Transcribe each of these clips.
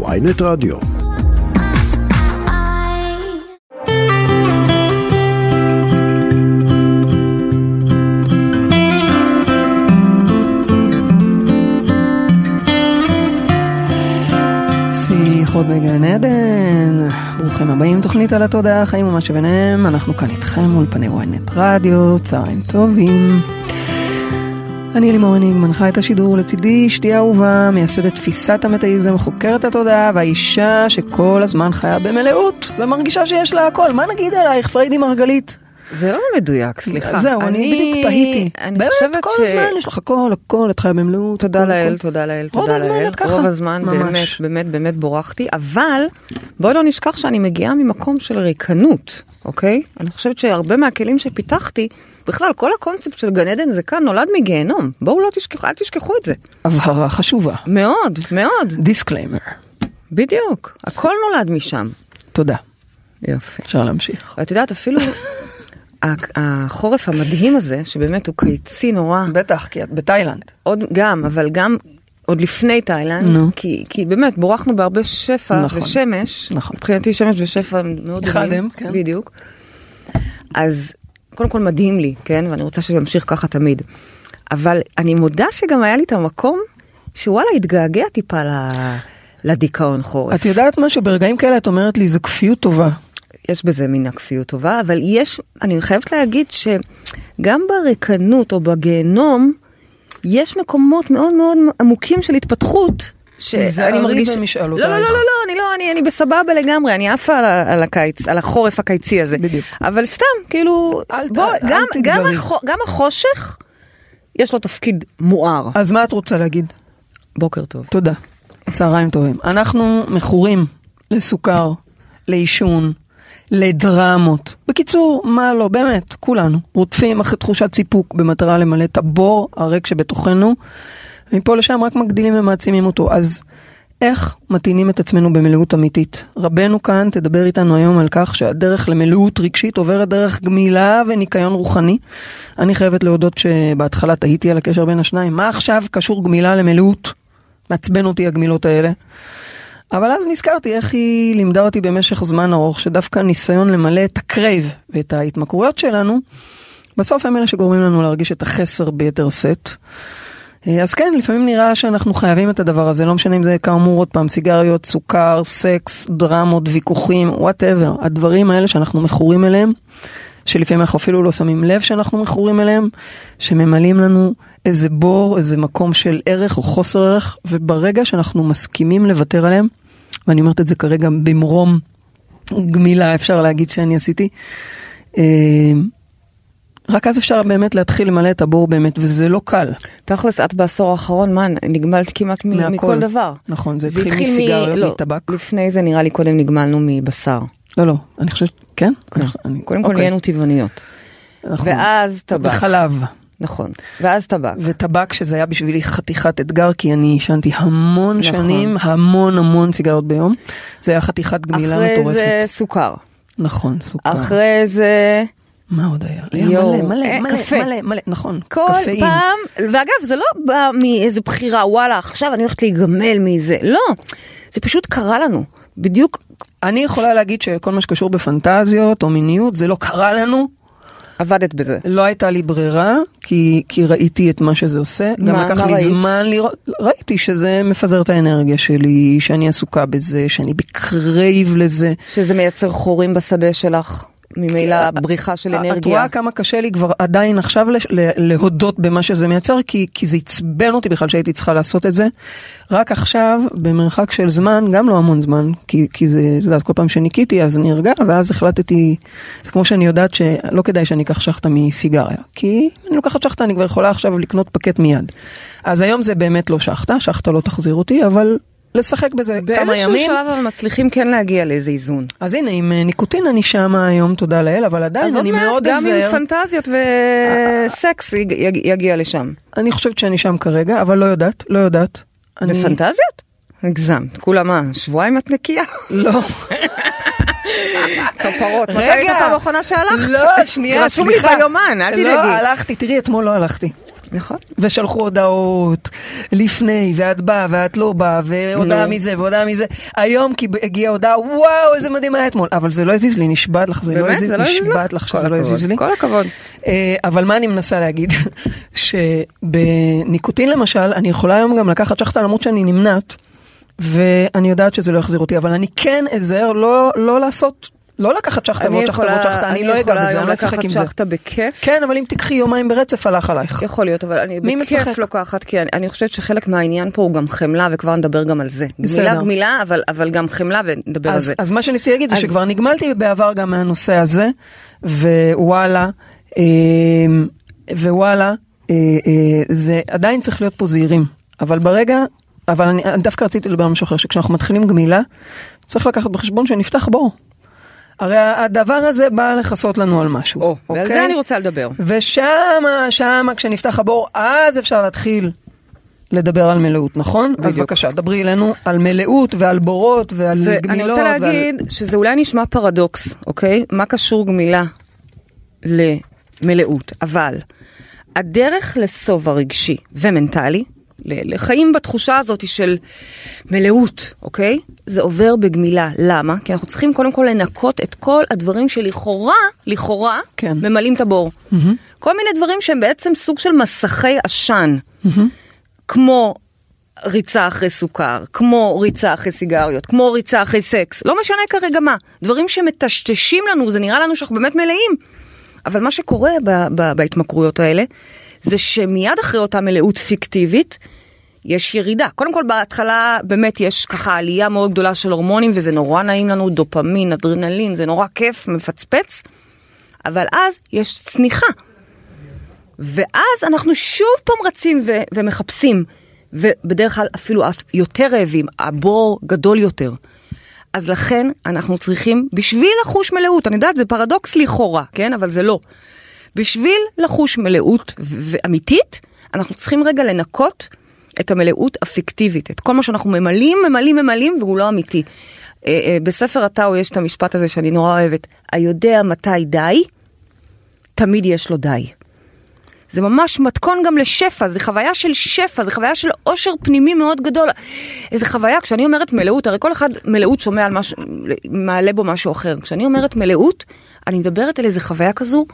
ויינט רדיו. שיחות בגן עדן, ברוכים הבאים תוכנית על התודעה, חיים ומה שביניהם, אנחנו כאן איתכם אולפני ynet רדיו, צהריים טובים. אני לימור הניג, מנחה את השידור לצידי, אשתי אהובה, מייסדת תפיסת המטאיזם, חוקרת התודעה, והאישה שכל הזמן חיה במלאות, ומרגישה שיש לה הכל. מה נגיד עלייך, פריידי מרגלית? זה לא מדויק, סליחה. זהו, אני, אני בדיוק תהיתי. אני באמת, חושבת כל ש... הזמן יש לך הכל, הכל, את חיה במלאות. תודה לאל. תודה לאל, רוב תודה הזמן לאל. את ככה. רוב הזמן באמת, ממש. באמת, באמת בורכתי, אבל בואי לא נשכח שאני מגיעה ממקום של ריקנות, אוקיי? אני חושבת שהרבה מהכלים שפיתחתי, בכלל, כל הקונספט של גן עדן זה כאן נולד מגיהנום. בואו לא תשכחו, אל תשכחו את זה. הבהרה חשובה. מאוד, מאוד. disclaimer. בדיוק. הכל נולד משם. תודה. יופי. אפשר להמשיך. ואת יודעת, אפילו החורף המדהים הזה, שבאמת הוא קיצי נורא, בטח, כי את בתאילנד. עוד גם, אבל גם עוד לפני תאילנד, נו. כי, כי באמת בורחנו בהרבה שפע נכון. ושמש, נכון. מבחינתי שמש ושפע הם מאוד אחד דומים, הם, כן. בדיוק. אז קודם כל מדהים לי, כן, ואני רוצה שזה ימשיך ככה תמיד. אבל אני מודה שגם היה לי את המקום שוואלה התגעגע טיפה ל- לדיכאון חורף. את יודעת מה שברגעים כאלה את אומרת לי זה כפיות טובה. יש בזה מן הכפיות טובה, אבל יש, אני חייבת להגיד שגם בריקנות או בגיהנום, יש מקומות מאוד מאוד עמוקים של התפתחות. תיזהרי במשאלותייך. לא, לא, לא, לא, לא, אני לא, אני, אני בסבבה לגמרי, אני עפה על, על הקיץ, על החורף הקיצי הזה. בדיוק. אבל סתם, כאילו, אל בוא, אל גם, גם, תתגרי. החו, גם החושך, יש לו תפקיד מואר. אז מה את רוצה להגיד? בוקר טוב. תודה. צהריים טובים. אנחנו מכורים לסוכר, לעישון, לדרמות. בקיצור, מה לא, באמת, כולנו רודפים אחרי תחושת סיפוק במטרה למלא את הבור הריק שבתוכנו, ומפה לשם רק מגדילים ומעצימים אותו. אז איך מטעינים את עצמנו במלאות אמיתית? רבנו כאן תדבר איתנו היום על כך שהדרך למלאות רגשית עוברת דרך גמילה וניקיון רוחני. אני חייבת להודות שבהתחלה תהיתי על הקשר בין השניים. מה עכשיו קשור גמילה למלאות? מעצבן אותי הגמילות האלה. אבל אז נזכרתי איך היא לימדה אותי במשך זמן ארוך, שדווקא ניסיון למלא את ה crave ואת ההתמכרויות שלנו, בסוף הם אלה שגורמים לנו להרגיש את החסר ביתר שאת. אה, אז כן, לפעמים נראה שאנחנו חייבים את הדבר הזה, לא משנה אם זה כאמור עוד פעם סיגריות, סוכר, סקס, דרמות, ויכוחים, whatever. הדברים האלה שאנחנו מכורים אליהם, שלפעמים אנחנו אפילו לא שמים לב שאנחנו מכורים אליהם, שממלאים לנו איזה בור, איזה מקום של ערך או חוסר ערך, וברגע שאנחנו מסכימים לוותר עליהם, ואני אומרת את זה כרגע במרום גמילה, אפשר להגיד שאני עשיתי, אה, רק אז אפשר באמת להתחיל למלא את הבור באמת, וזה לא קל. תכלס, את בעשור האחרון, מה, נגמלת כמעט מ- מהכל. מכל דבר. נכון, זה התחיל מסיגריות, לא, מטבק. לפני זה נראה לי קודם נגמלנו מבשר. לא, לא, אני חושבת, כן? אני- קודם כל אוקיי, נהיינו טבעוניות. נכון. ואז טבק. וחלב. נכון. ואז טבק. וטבק שזה היה בשבילי חתיכת אתגר כי אני עישנתי המון נכון. שנים המון המון סיגרות ביום. זה היה חתיכת גמילה אחרי מטורפת. זה סוכר. נכון סוכר. אחרי זה מה עוד היה? היה יואו, מלא מלא אה, מלא קפה. מלא מלא נכון. כל קפאין. פעם, ואגב, זה לא בא מאיזה בחירה, וואלה, עכשיו אני הולכת להיגמל מזה. לא, זה פשוט קרה לנו. בדיוק אני יכולה להגיד שכל מה שקשור בפנטזיות או מיניות זה לא קרה לנו. עבדת בזה. לא הייתה לי ברירה כי כי ראיתי את מה שזה עושה. גם מה- לקח מה לי ראית? זמן לראות. ראיתי שזה מפזר את האנרגיה שלי שאני עסוקה בזה שאני ב crave לזה. שזה מייצר חורים בשדה שלך, ממילא בריחה של את אנרגיה. רואה כמה קשה לי כבר עדיין עכשיו להודות במה שזה מייצר, כי, כי זה עצבן אותי בכלל שהייתי צריכה לעשות את זה. רק עכשיו, במרחק של זמן, גם לא המון זמן, כי, כי זה, את יודעת, כל פעם שניקיתי אז נרגע, ואז החלטתי, זה כמו שאני יודעת שלא כדאי שאני אקח שחטה מסיגריה, כי אני לוקחת שחטה, אני כבר יכולה עכשיו לקנות פקט מיד. אז היום זה באמת לא שחטה, שחטה לא תחזיר אותי, אבל לשחק בזה כמה באיזשהו ימים. שלב אבל מצליחים כן להגיע לאיזה איזון. אז הנה, עם אה, ניקוטין אני שמה היום, תודה לאל, אבל עדיין אז עוד אני מעט מאוד גם. עם פנטזיות וסקס יג- יגיע לשם. אני חושבת שאני שם כרגע, אבל לא יודעת, לא יודעת. אני... בפנטזיות? הגזמת. כולה מה, שבועיים את נקייה? לא. כפרות. מתי רגע. היית פעם האחרונה שהלכת? לא, שנייה, רשום לי סליחה. ביומן, אל לא, תדאגי. הלכתי, תראי, אתמול לא הלכתי. נכון. ושלחו הודעות לפני, ואת באה, ואת לא באה, והודעה. מזה, והודעה מזה. היום כי הגיעה הודעה, וואו, איזה מדהים היה אתמול. אבל זה לא הזיז לי, נשבעת לך, זה לא באמת? הזיז, זה לא הזיז לך? נשבעת לך שזה לא הזיז לי. כל הכבוד. אה, אבל מה אני מנסה להגיד? שבניקוטין למשל, אני יכולה היום גם לקחת שחטה למרות שאני נמנעת, ואני יודעת שזה לא יחזיר אותי, אבל אני כן אזהר לא, לא לעשות, לא לקחת שחטה אני ועוד שחטה ועוד יכולה שחטה, אני אני לא אגע יכולה בזה, אני לא אשחק לקחת עם זה. שחטה בכיף. כן, אבל אם תיקחי יומיים ברצף, הלך עלייך. יכול להיות, אבל אני בכיף? לוקחת, כי אני, אני חושבת שחלק מהעניין פה הוא גם חמלה, וכבר נדבר גם על זה. גמילה גמילה, אבל, אבל גם חמלה, ונדבר על זה. אז מה שניסיתי להגיד זה שכבר נגמלתי בעבר גם מהנושא הזה, ווואלה, אה, ווואלה, אה, אה, זה עדיין צריך להיות פה זהירים, אבל ברגע, אבל אני אני דווקא רציתי לדבר על משהו אחר, שכשאנחנו מתחילים גמילה, צריך לקחת בחשבון שנפתח בור. הרי הדבר הזה בא לכסות לנו על משהו, או, ועל אוקיי? זה אני רוצה לדבר. ושמה, שמה, כשנפתח הבור, אז אפשר להתחיל לדבר על מלאות, נכון? אז בדיוק. בבקשה, דברי אלינו על מלאות ועל בורות ועל גמילות. ואני רוצה ועל- להגיד שזה אולי נשמע פרדוקס, אוקיי? מה קשור גמילה למלאות, אבל הדרך לשובע רגשי ומנטלי, לחיים בתחושה הזאת של מלאות, אוקיי? זה עובר בגמילה. למה? כי אנחנו צריכים קודם כל לנקות את כל הדברים שלכאורה, לכאורה, כן. ממלאים את הבור. כל מיני דברים שהם בעצם סוג של מסכי עשן. כמו ריצה אחרי סוכר, כמו ריצה אחרי סיגריות, כמו ריצה אחרי סקס, לא משנה כרגע מה, דברים שמטשטשים לנו, זה נראה לנו שאנחנו באמת מלאים. אבל מה שקורה ב- ב- בהתמכרויות האלה, זה שמיד אחרי אותה מלאות פיקטיבית, יש ירידה. קודם כל בהתחלה באמת יש ככה עלייה מאוד גדולה של הורמונים וזה נורא נעים לנו, דופמין, אדרנלין, זה נורא כיף, מפצפץ, אבל אז יש צניחה. ואז אנחנו שוב פעם רצים ו- ומחפשים, ובדרך כלל אפילו יותר רעבים, הבור גדול יותר. אז לכן אנחנו צריכים, בשביל לחוש מלאות, אני יודעת, זה פרדוקס לכאורה, כן? אבל זה לא. בשביל לחוש מלאות ו- ואמיתית, אנחנו צריכים רגע לנקות את המלאות הפיקטיבית, את כל מה שאנחנו ממלאים, ממלאים, ממלאים, והוא לא אמיתי. אה, אה, בספר הטאו יש את המשפט הזה שאני נורא אוהבת, היודע מתי די, תמיד יש לו די. זה ממש מתכון גם לשפע, זה חוויה של שפע, זה חוויה של עושר פנימי מאוד גדול. איזה חוויה, כשאני אומרת מלאות, הרי כל אחד מלאות שומע על משהו, מעלה בו משהו אחר. כשאני אומרת מלאות, אני מדברת על איזה חוויה כזו,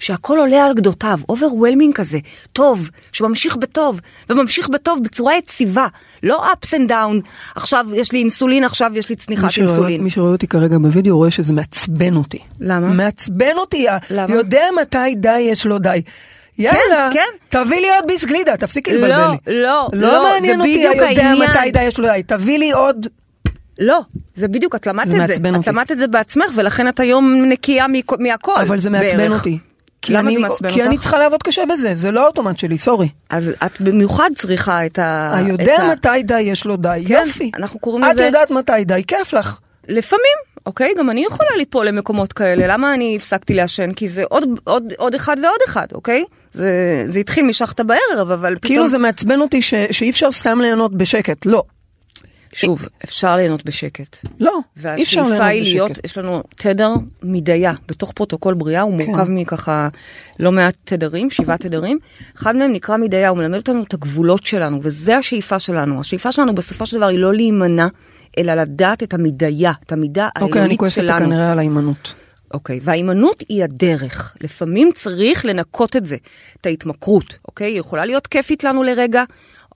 שהכל עולה על גדותיו, overwhelming כזה, טוב, שממשיך בטוב, וממשיך בטוב בצורה יציבה, לא ups and down, עכשיו יש לי אינסולין, עכשיו יש לי מי צניחת שרואה- אינסולין. מי שרואה אותי כרגע בווידאו רואה שזה מעצבן אותי. למה? מעצבן אותי, למה? יודע מתי די יש לו די. יאללה, כן. תביא לי עוד ביס גלידה, תפסיקי לא, לבלבל לי. לא, לא לא, מעניין זה אותי העניין. מתי די יש לו די, תביא לי עוד. לא, זה בדיוק, את למדת זה את זה. מעצבן את אותי. למדת את זה בעצמך, ולכן את היום נקייה מהכל. אבל זה מעצבן בערך. אותי. כי אני- כי אני? צריכה לעבוד קשה בזה, זה לא האוטומט שלי, סורי. אז את במיוחד צריכה את ה... היודע את ה- מתי די יש לו די, כן, יופי. אנחנו קוראים את לזה- יודעת מתי די, כיף לך. לפעמים, אוקיי? גם אני יכולה ליפול למקומות כאלה. למה אני הפסקתי לעשן? כי זה עוד, עוד, עוד אחד ועוד אחד, אוקיי? זה, זה התחיל משאכטה בערב, אבל פתאום... כאילו זה מעצבן אותי ש- שאי אפשר סתם ליהנות בשקט, לא. שוב, אפשר ליהנות בשקט. לא, אי אפשר והשאיפה היא ליהנות להיות, בשקט. יש לנו תדר מדיה בתוך פרוטוקול בריאה, הוא כן. מורכב מככה לא מעט תדרים, שבעה תדרים. אחד מהם נקרא מדיה, הוא מלמד אותנו את הגבולות שלנו, וזה השאיפה שלנו. השאיפה שלנו בסופו של דבר היא לא להימנע, אלא לדעת את המדיה, את המידה אוקיי, אני העליונית כועסת שלנו. כנראה על ההימנעות. אוקיי, וההימנעות היא הדרך. לפעמים צריך לנקות את זה, את ההתמכרות, אוקיי? היא יכולה להיות כיפית לנו לרגע.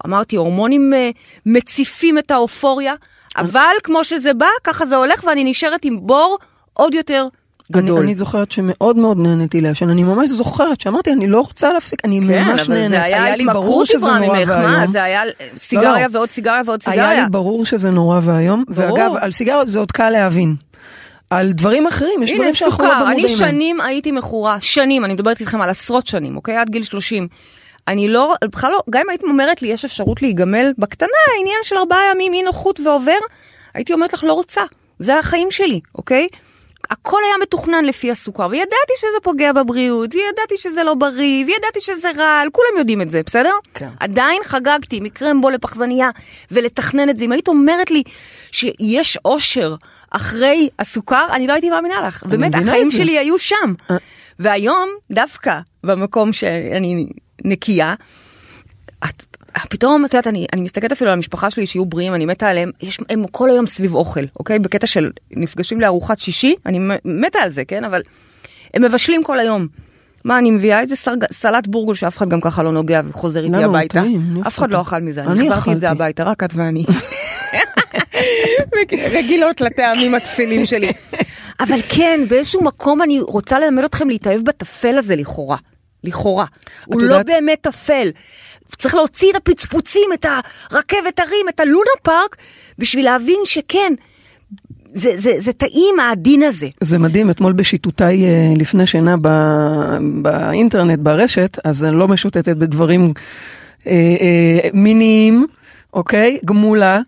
אמרתי, הורמונים אה, מציפים את האופוריה, אבל כמו שזה בא, ככה זה הולך ואני נשארת עם בור עוד יותר אני, גדול. אני זוכרת שמאוד מאוד נהניתי לעשן, אני ממש זוכרת שאמרתי אני לא רוצה להפסיק, אני כן, ממש אבל נהנית, זה היה לי ברור שזה נורא ממך, מה? ואיום. זה היה סיגריה לא. ועוד סיגריה ועוד היה סיגריה. לי ברור שזה נורא ואיום, ברור. ואגב על סיגריות זה עוד קל להבין. על דברים אחרים, יש הנה, דברים שאנחנו לא סוכר, אני במודעים להם. שנים הייתי מכורה, שנים, אני מדברת איתכם על עשרות שנים, אוקיי? עד גיל 30. אני לא, בכלל לא, גם אם היית אומרת לי, יש אפשרות להיגמל, בקטנה, העניין של ארבעה ימים אי נוחות ועובר, הייתי אומרת לך, לא רוצה. זה החיים שלי, אוקיי? הכל היה מתוכנן לפי הסוכר, וידעתי שזה פוגע בבריאות, וידעתי שזה לא בריא, וידעתי שזה רעל, כולם יודעים את זה, בסדר? כן. עדיין חגגתי מקרמבו לפחזניה, ולתכנן את זה. אם היית אומרת לי שיש אושר אחרי הסוכר, אני לא הייתי מאמינה לך. באמת, החיים. שלי היו שם. אה. והיום, דווקא במקום שאני נקייה, את, פתאום, את יודעת, אני, אני מסתכלת אפילו על המשפחה שלי, שיהיו בריאים, אני מתה עליהם, יש, הם כל היום סביב אוכל, אוקיי? בקטע של נפגשים לארוחת שישי, אני מתה על זה, כן? אבל הם מבשלים כל היום. מה, אני מביאה איזה סרג- סלט בורגול שאף אחד גם ככה לא נוגע וחוזר איתי הביתה. טעים, אף אחד לא אכל מזה, אני אני החזרתי את זה. הביתה, רק את ואני. רגילות לטעמים התפלים שלי. אבל כן, באיזשהו מקום אני רוצה ללמד אתכם להתאהב בטפל הזה לכאורה. לכאורה. הוא לא יודעת- באמת טפל. צריך להוציא את הפצפוצים, את הרכבת הרים, את הלונה פארק, בשביל להבין שכן, זה, זה, זה טעים העדין הזה. זה מדהים, אתמול בשיטוטיי אה, לפני שינה ב- באינטרנט, ברשת, אז אני לא משוטטת בדברים אה, אה, מיניים, אוקיי? גמולה.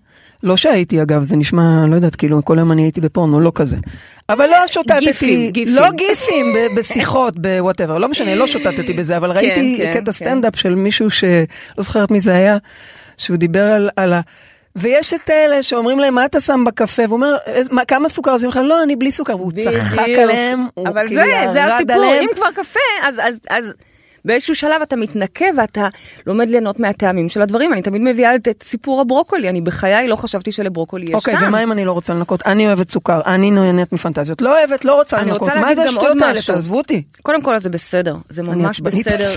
לא שהייתי אגב, זה נשמע, לא יודעת, כאילו כל היום אני הייתי בפורנו, לא כזה. אבל לא שוטטתי, גיפים, גיפים. לא גיפים בשיחות, ב whatever, לא משנה, לא שוטטתי בזה, אבל ראיתי כן, קטע כן. סטנדאפ של מישהו שלא זוכרת מי זה היה, שהוא דיבר על, על ה... ויש את אלה שאומרים להם, מה אתה שם בקפה? והוא אומר, "איזה- מה, כמה סוכר? אז הוא אומר לך, לא, אני בלי סוכר. והוא צחק. עליהם, הוא אבל כאילו זה, זה ירד הסיפור, עליהם. אם כבר קפה, אז, אז, אז באיזשהו שלב אתה מתנקה ואתה לומד ליהנות מהטעמים של הדברים. אני תמיד מביאה את, את סיפור הברוקולי, אני בחיי לא חשבתי שלברוקולי יש אוקיי, טעם. ומה אם אני לא רוצה לנקות? אני אוהבת סוכר, אני נהנית מפנטזיות. לא אוהבת, לא רוצה אני לנקות. רוצה מה זה השטויות האלה? תעזבו אותי. קודם כל זה בסדר, זה ממש בסדר.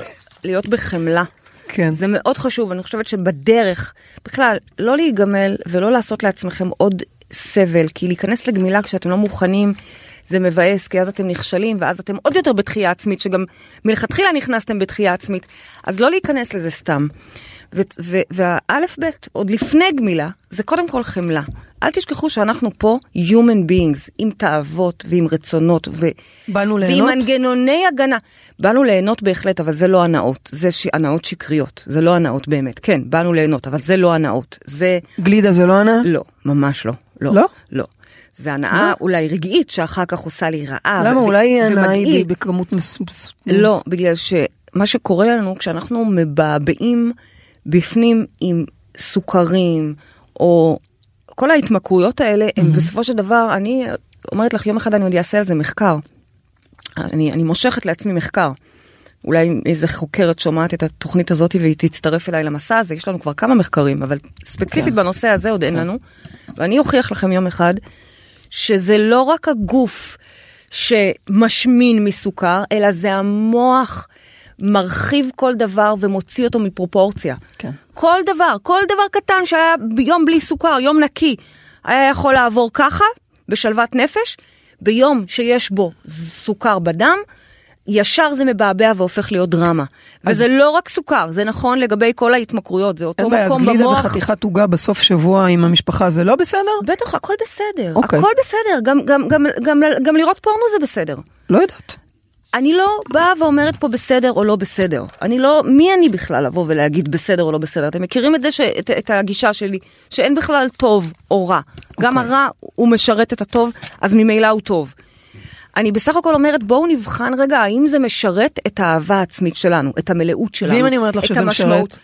להיות בחמלה. כן. זה מאוד חשוב, אני חושבת שבדרך, בכלל, לא להיגמל ולא לעשות לעצמכם עוד סבל, כי להיכנס לגמילה כשאתם לא מוכנים, זה מבאס, כי אז אתם נכשלים, ואז אתם עוד יותר בתחייה עצמית, שגם מלכתחילה נכנסתם בתחייה עצמית. אז לא להיכנס לזה סתם. והאלף בית, עוד לפני גמילה, זה קודם כל חמלה. אל תשכחו שאנחנו פה human beings, עם תאוות ועם רצונות, ו- באנו ועם ליהנות? מנגנוני הגנה. באנו ליהנות בהחלט, אבל זה לא הנאות. זה ש... הנאות שקריות, זה לא הנאות באמת. כן, באנו ליהנות, אבל זה לא הנאות. זה... גלידה זה לא ענה? לא, ממש לא. לא? לא? לא. זה הנאה אולי רגעית שאחר כך עושה לי רעה. למה? ו- אולי הנאה. היא בכמות. מס- לא, בגלל שמה שקורה לנו כשאנחנו מבעבעים בפנים עם סוכרים, או כל ההתמכרויות האלה, הם בסופו של דבר, אני אומרת לך, יום אחד אני עוד אעשה על זה מחקר. אני, אני מושכת לעצמי מחקר. אולי איזה חוקרת שומעת את התוכנית הזאת והיא תצטרף אליי למסע הזה, יש לנו כבר כמה מחקרים, אבל ספציפית כן. בנושא הזה עוד אין לנו. ואני אוכיח לכם יום אחד שזה לא רק הגוף שמשמין מסוכר, אלא זה המוח מרחיב כל דבר ומוציא אותו מפרופורציה. כן. כל דבר, כל דבר קטן שהיה ביום בלי סוכר, יום נקי, היה יכול לעבור ככה, בשלוות נפש, ביום שיש בו סוכר בדם, ישר זה מבעבע והופך להיות דרמה. וזה לא רק סוכר, זה נכון לגבי כל ההתמכרויות, זה אותו אין בעיה, אז מקום גלידה במוח. וחתיכת עוגה בסוף שבוע עם המשפחה זה לא בסדר? בטח, הכל בסדר, אוקיי. הכל בסדר, גם, גם, גם, גם, גם לראות פורנו זה בסדר. לא יודעת. אני לא באה ואומרת פה בסדר או לא בסדר. אני לא, מי אני בכלל לבוא ולהגיד בסדר או לא בסדר? אתם מכירים את זה, ש, את, את הגישה שלי, שאין בכלל טוב או רע. גם אוקיי. הרע הוא משרת את הטוב, אז ממילא הוא טוב. אני בסך הכל אומרת, בואו נבחן רגע האם זה משרת את האהבה העצמית שלנו, את המלאות שלנו, ואם אני אומרת לך את שזה המשמעות. משרת?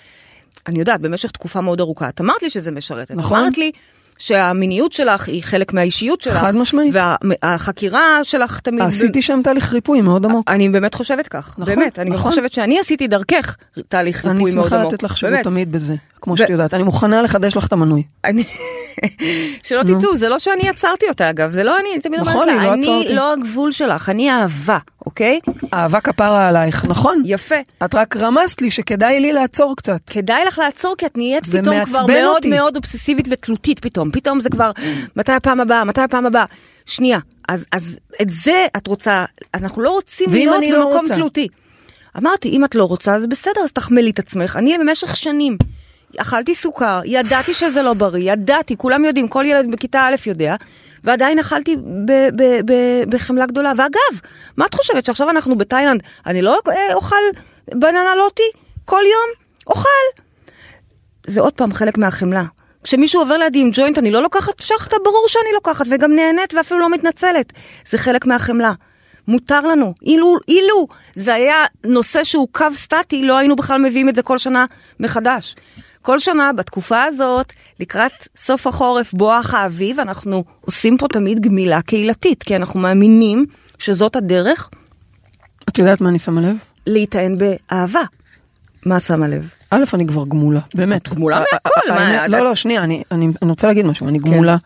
אני יודעת, במשך תקופה מאוד ארוכה. את אמרת לי שזה משרת. את נכון. אמרת לי שהמיניות שלך היא חלק מהאישיות שלך. חד משמעית. והחקירה שלך תמיד... עשיתי שם תהליך ריפוי מאוד עמוק. אני באמת חושבת כך, נכון, באמת, אני נכון. חושבת שאני עשיתי דרכך תהליך אני ריפוי מאוד שמחה עמוק. לתת לך שירות. תמיד בזה, כמו ו- שאת יודעת. אני מוכנה לחדש לך את המנוי. אני... שלא. תטעו, זה לא שאני עצרתי אותה אגב, זה לא אני, אני תמיד נכון, אומרת לא לה, אותי. אני לא הגבול שלך, אני אהבה, אוקיי? אהבה כפרה עלייך, נכון? יפה. את רק רמזת לי שכדאי לי לעצור קצת. כדאי לך לעצור כי את נהיית פתאום כבר מאוד. מאוד אובססיבית ותלותית פתאום, פתאום זה כבר, מתי הפעם הבאה, מתי הפעם הבאה. שנייה, אז, אז את זה את רוצה, אנחנו לא רוצים להיות לא במקום רוצה? תלותי. אמרתי, אם את לא רוצה, אז בסדר, אז תחמלי את עצמך. אני במשך שנים אכלתי סוכר, ידעתי שזה לא בריא, ידעתי, כולם יודעים, כל ילד בכיתה א' יודע, ועדיין אכלתי ב- ב- ב- בחמלה גדולה. ואגב, מה את חושבת, שעכשיו אנחנו בתאילנד, אני לא אה, אוכל בננה לוטי כל יום? אוכל. זה עוד פעם חלק מהחמלה. כשמישהו עובר לידי עם ג'וינט, אני לא לוקחת שחטה, ברור שאני לוקחת, וגם נהנית ואפילו לא מתנצלת. זה חלק מהחמלה. מותר לנו. אילו, אילו זה היה נושא שהוא קו סטטי, לא היינו בכלל מביאים את זה כל שנה מחדש. כל שנה, בתקופה הזאת, לקראת סוף החורף, בואך האביב, אנחנו עושים פה תמיד גמילה קהילתית, כי אנחנו מאמינים שזאת הדרך את יודעת מה אני שמה לב? להיטען באהבה. מה שמה לב? א', אני כבר גמולה, באמת. גמולה ה- ה- מהכל, מה, האמת- את- לא, לא, שנייה, אני רוצה להגיד משהו, אני גמולה,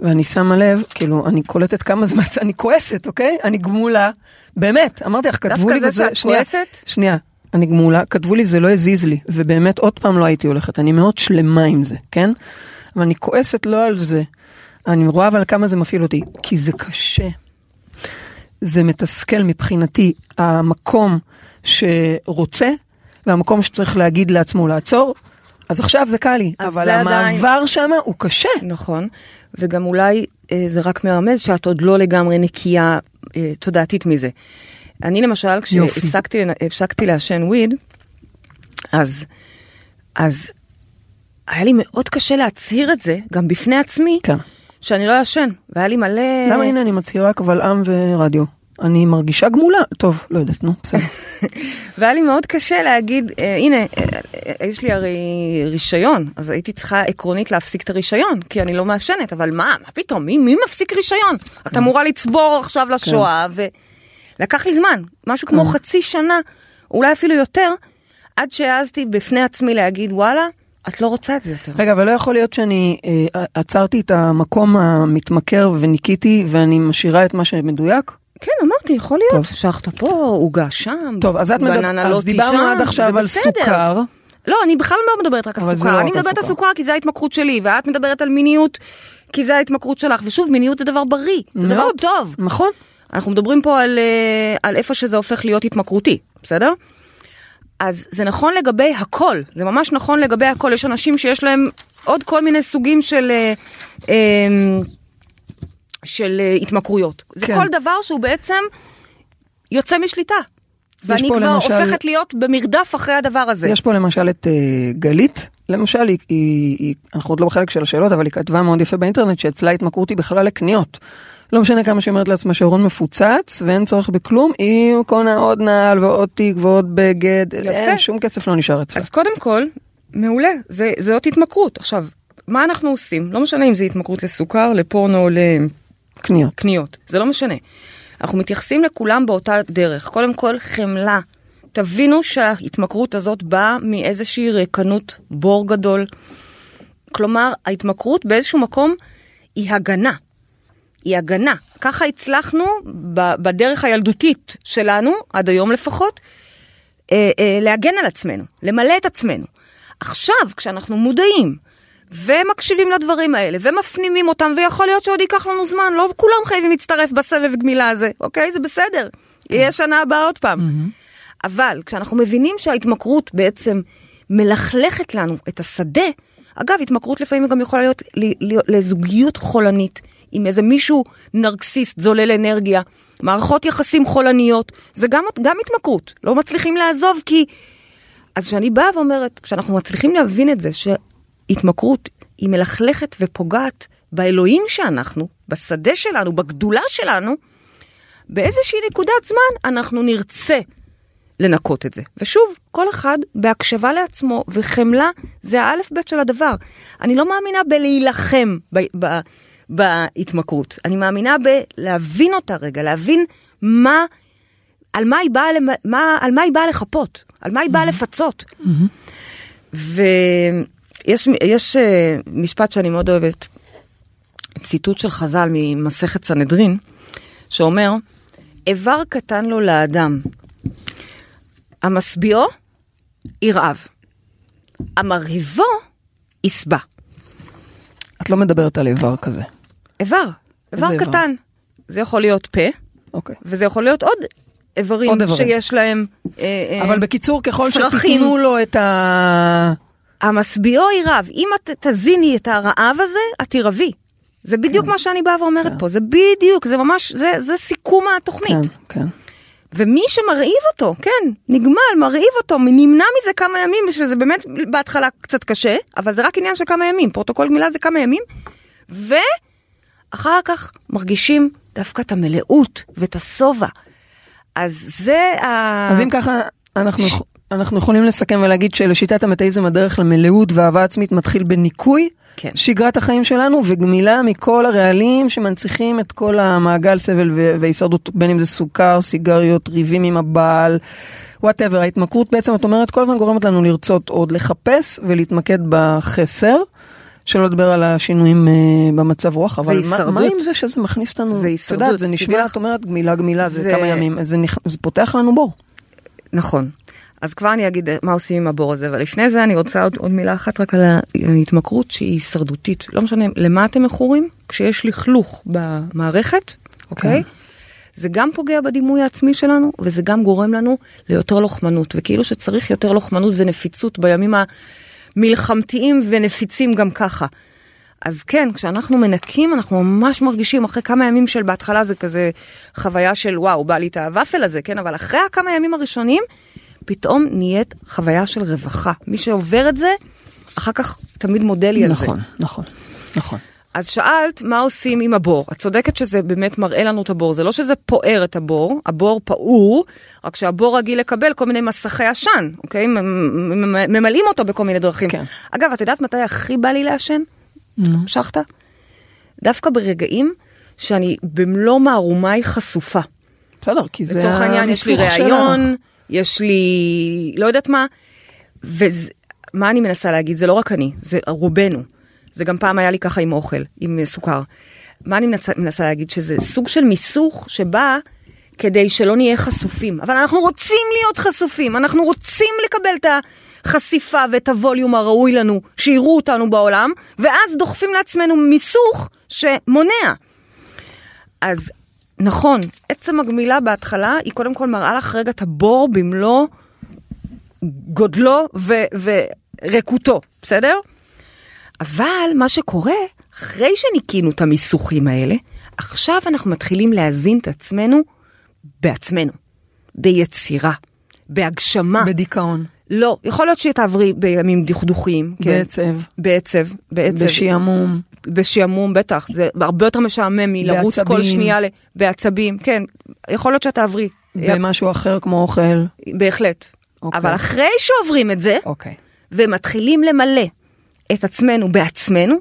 ואני שמה לב, כאילו, אני קולטת כמה זמן, אני כועסת, אוקיי? אני גמולה, באמת, אמרתי לך, כתבו דווקא לי זה וזה, שאת כועסת? שנייה, אני גמולה, כתבו לי זה לא הזיז לי, ובאמת עוד פעם לא הייתי הולכת, אני מאוד שלמה עם זה, כן? אבל אני כועסת לא על זה, אני רואה אבל כמה זה מפעיל אותי, כי זה קשה. זה מתסכל מבחינתי המקום שרוצה והמקום שצריך להגיד לעצמו לעצור, אז עכשיו זה קל לי, אבל זה עדיין- המעבר שם הוא קשה. נכון, וגם אולי אה, זה רק מרמז שאת עוד לא לגמרי נקייה אה, תודעתית מזה. אני למשל. כשהפסקתי הפסקתי לעשן וויד, אז, אז היה לי מאוד קשה להצהיר את זה, גם בפני עצמי, כן. שאני לא אעשן, והיה לי מלא... למה הנה אני מצהירה קבל עם ורדיו. אני מרגישה גמולה, טוב, לא יודעת, נו, בסדר. והיה לי מאוד קשה להגיד, אה, הנה, אה, אה, יש לי הרי רישיון, אז הייתי צריכה עקרונית להפסיק את הרישיון, כי אני לא מעשנת, אבל מה, מה פתאום, מי, מי מפסיק רישיון? את אמורה לצבור עכשיו לשואה, ולקח לי זמן, משהו כמו כן. חצי שנה, אולי אפילו יותר, עד שהעזתי בפני עצמי להגיד, וואלה, את לא רוצה את זה יותר. רגע, אבל לא יכול להיות שאני אה, עצרתי את המקום המתמכר וניקיתי ואני משאירה את מה שמדויק? כן, אמרתי, יכול להיות, טוב. שחטה פה, עוגה שם, טוב, אז את מדברת, בננה לא אז דיברנו עד עכשיו על. סוכר. לא, אני בכלל לא מדברת רק על סוכר, לא אני מדברת על סוכר. כי זה ההתמכרות שלי, ואת מדברת על מיניות כי זה ההתמכרות שלך, ושוב, מיניות זה דבר בריא, זה דבר מאוד. טוב. נכון. אנחנו מדברים פה על, אה, על איפה שזה הופך להיות התמכרותי, בסדר? אז זה נכון לגבי הכל, זה ממש נכון לגבי הכל, יש אנשים שיש להם עוד כל מיני סוגים של... אה, אה, של אה, התמכרויות. זה כן. כל דבר שהוא בעצם יוצא משליטה. ואני כבר למשל- הופכת להיות במרדף אחרי הדבר הזה. יש פה למשל את אה, גלית, למשל, היא, היא, היא, אנחנו עוד לא בחלק של השאלות, אבל היא כתבה מאוד יפה באינטרנט שאצלה התמכרות היא בכלל לקניות. לא משנה כמה שהיא אומרת לעצמה שהארון מפוצץ ואין צורך בכלום, היא קונה עוד נעל ועוד תיק ועוד בגד, אין שום כסף לא נשאר אצלה. אז קודם כל, מעולה, זה, זאת התמכרות. עכשיו, מה אנחנו עושים? לא משנה אם זה התמכרות לסוכר, לפורנו או קניות. לקניות, זה לא משנה. אנחנו מתייחסים לכולם באותה דרך. קודם כל, חמלה. תבינו שההתמכרות הזאת באה מאיזושהי ריקנות, בור גדול. כלומר, ההתמכרות באיזשהו מקום היא הגנה. היא הגנה. ככה הצלחנו בדרך הילדותית שלנו, עד היום לפחות, אה, אה, להגן על עצמנו, למלא את עצמנו. עכשיו, כשאנחנו מודעים ומקשיבים לדברים האלה ומפנימים אותם, ויכול להיות שעוד ייקח לנו זמן, לא כולם חייבים להצטרף בסבב גמילה הזה, אוקיי? זה בסדר. יהיה שנה הבאה עוד פעם. אבל כשאנחנו מבינים שההתמכרות בעצם מלכלכת לנו את השדה, אגב, התמכרות לפעמים גם יכולה להיות לזוגיות חולנית, עם איזה מישהו נרקסיסט, זולל אנרגיה, מערכות יחסים חולניות, זה גם, גם התמכרות, לא מצליחים לעזוב כי... אז כשאני באה ואומרת, כשאנחנו מצליחים להבין את זה, שהתמכרות היא מלכלכת ופוגעת באלוהים שאנחנו, בשדה שלנו, בגדולה שלנו, באיזושהי נקודת זמן אנחנו נרצה לנקות את זה. ושוב, כל אחד בהקשבה לעצמו, וחמלה זה האלף בית של הדבר. אני לא מאמינה בלהילחם ב- ב- בהתמכרות, אני מאמינה בלהבין אותה רגע, להבין מה, על מה היא באה, מה, על מה היא באה לחפות, על מה היא באה לפצות. ויש יש, אה, משפט שאני מאוד אוהבת, ציטוט של חז"ל ממסכת סנהדרין, שאומר, איבר קטן לו לאדם, המשביעו ירעב, המרהיבו ישבע. את לא מדברת על איבר כזה. איבר, איבר איבר? קטן. זה יכול להיות פה, אוקיי. וזה יכול להיות עוד איברים, עוד איברים. שיש להם... אה, אה, אבל בקיצור, ככל צרכים. שתיתנו לו את ה... המשביעו ירעב. אם את תזיני את הרעב הזה, את תרעבי. זה בדיוק מה שאני באה ואומרת פה, זה בדיוק, זה ממש, זה, זה סיכום התוכנית. כן, כן. ומי שמרעיב אותו, כן, נגמל, מרעיב אותו, נמנע מזה כמה ימים, שזה באמת בהתחלה קצת קשה, אבל זה רק עניין של כמה ימים, פרוטוקול גמילה זה כמה ימים, ואחר כך מרגישים דווקא את המלאות ואת השובע. אז זה ה... אז אם ככה, אנחנו, אנחנו יכולים לסכם ולהגיד שלשיטת המטאיזם הדרך למלאות ואהבה עצמית מתחיל בניקוי כן. שגרת החיים שלנו וגמילה מכל הרעלים שמנציחים את כל המעגל סבל והישרדות, בין אם זה סוכר, סיגריות, ריבים עם הבעל, וואטאבר, ההתמכרות בעצם, את אומרת, כל הזמן גורמת לנו לרצות עוד לחפש ולהתמקד בחסר. שלא לדבר על השינויים אה, במצב רוח, אבל מה. מה עם זה שזה מכניס אותנו, זה את הישרדות. יודעת, זה נשמע, את אומרת גמילה גמילה, זה זה- כמה ימים, זה, נכ... זה פותח לנו בור. נכון. אז כבר אני אגיד מה עושים עם הבור הזה, אבל לפני זה אני רוצה עוד, עוד מילה אחת רק על ההתמכרות שהיא הישרדותית. לא משנה למה אתם מכורים, כשיש לכלוך במערכת, אוקיי? זה גם פוגע בדימוי העצמי שלנו, וזה גם גורם לנו ליותר לוחמנות, וכאילו שצריך יותר לוחמנות ונפיצות בימים המלחמתיים ונפיצים גם ככה. אז כן, כשאנחנו מנקים, אנחנו ממש מרגישים, אחרי כמה ימים של בהתחלה זה כזה חוויה של וואו, בא לי את הוואפל הזה, כן, אבל אחרי הכמה ימים הראשונים, פתאום נהיית חוויה של רווחה. מי שעובר את זה, אחר כך תמיד מודה לי על זה. נכון, נכון, נכון. אז שאלת מה עושים עם הבור. את צודקת שזה באמת מראה לנו את הבור, זה לא שזה פוער את הבור, הבור פעור, רק שהבור רגיל לקבל כל מיני מסכי עשן, אוקיי? ממלאים אותו בכל מיני דרכים. כן. אגב, את יודעת מתי הכי בא לי לעשן? המשכת? דווקא ברגעים שאני במלוא מערומיי חשופה. בסדר, כי זה לצורך העניין יש לי הניסוח שלך. יש לי לא יודעת מה, ומה אני מנסה להגיד? זה לא רק אני, זה רובנו. זה גם פעם היה לי ככה עם אוכל, עם סוכר. מה אני מנסה, מנסה להגיד? שזה סוג של מיסוך שבא כדי שלא נהיה חשופים. אבל אנחנו רוצים להיות חשופים, אנחנו רוצים לקבל את החשיפה ואת הווליום הראוי לנו, שיראו אותנו בעולם, ואז דוחפים לעצמנו מיסוך שמונע. אז נכון, עצם הגמילה בהתחלה היא קודם כל מראה לך רגע את הבור במלוא גודלו ו- ורקותו, בסדר? אבל מה שקורה, אחרי שניקינו את המיסוכים האלה, עכשיו אנחנו מתחילים להזין את עצמנו בעצמנו, ביצירה, בהגשמה. בדיכאון, לא, יכול להיות שתעברי בימים דכדוכים, כן. בעצב, בעצב, בעצב. בשעמום, בשעמום, בטח, זה הרבה יותר משעמם מלרוץ כל. שנייה ל- בעצבים, כן, יכול להיות שאת תעברי, במשהו אחר כמו אוכל. בהחלט. אוקיי. אבל אחרי שעוברים את זה, אוקיי. ומתחילים למלא את עצמנו בעצמנו,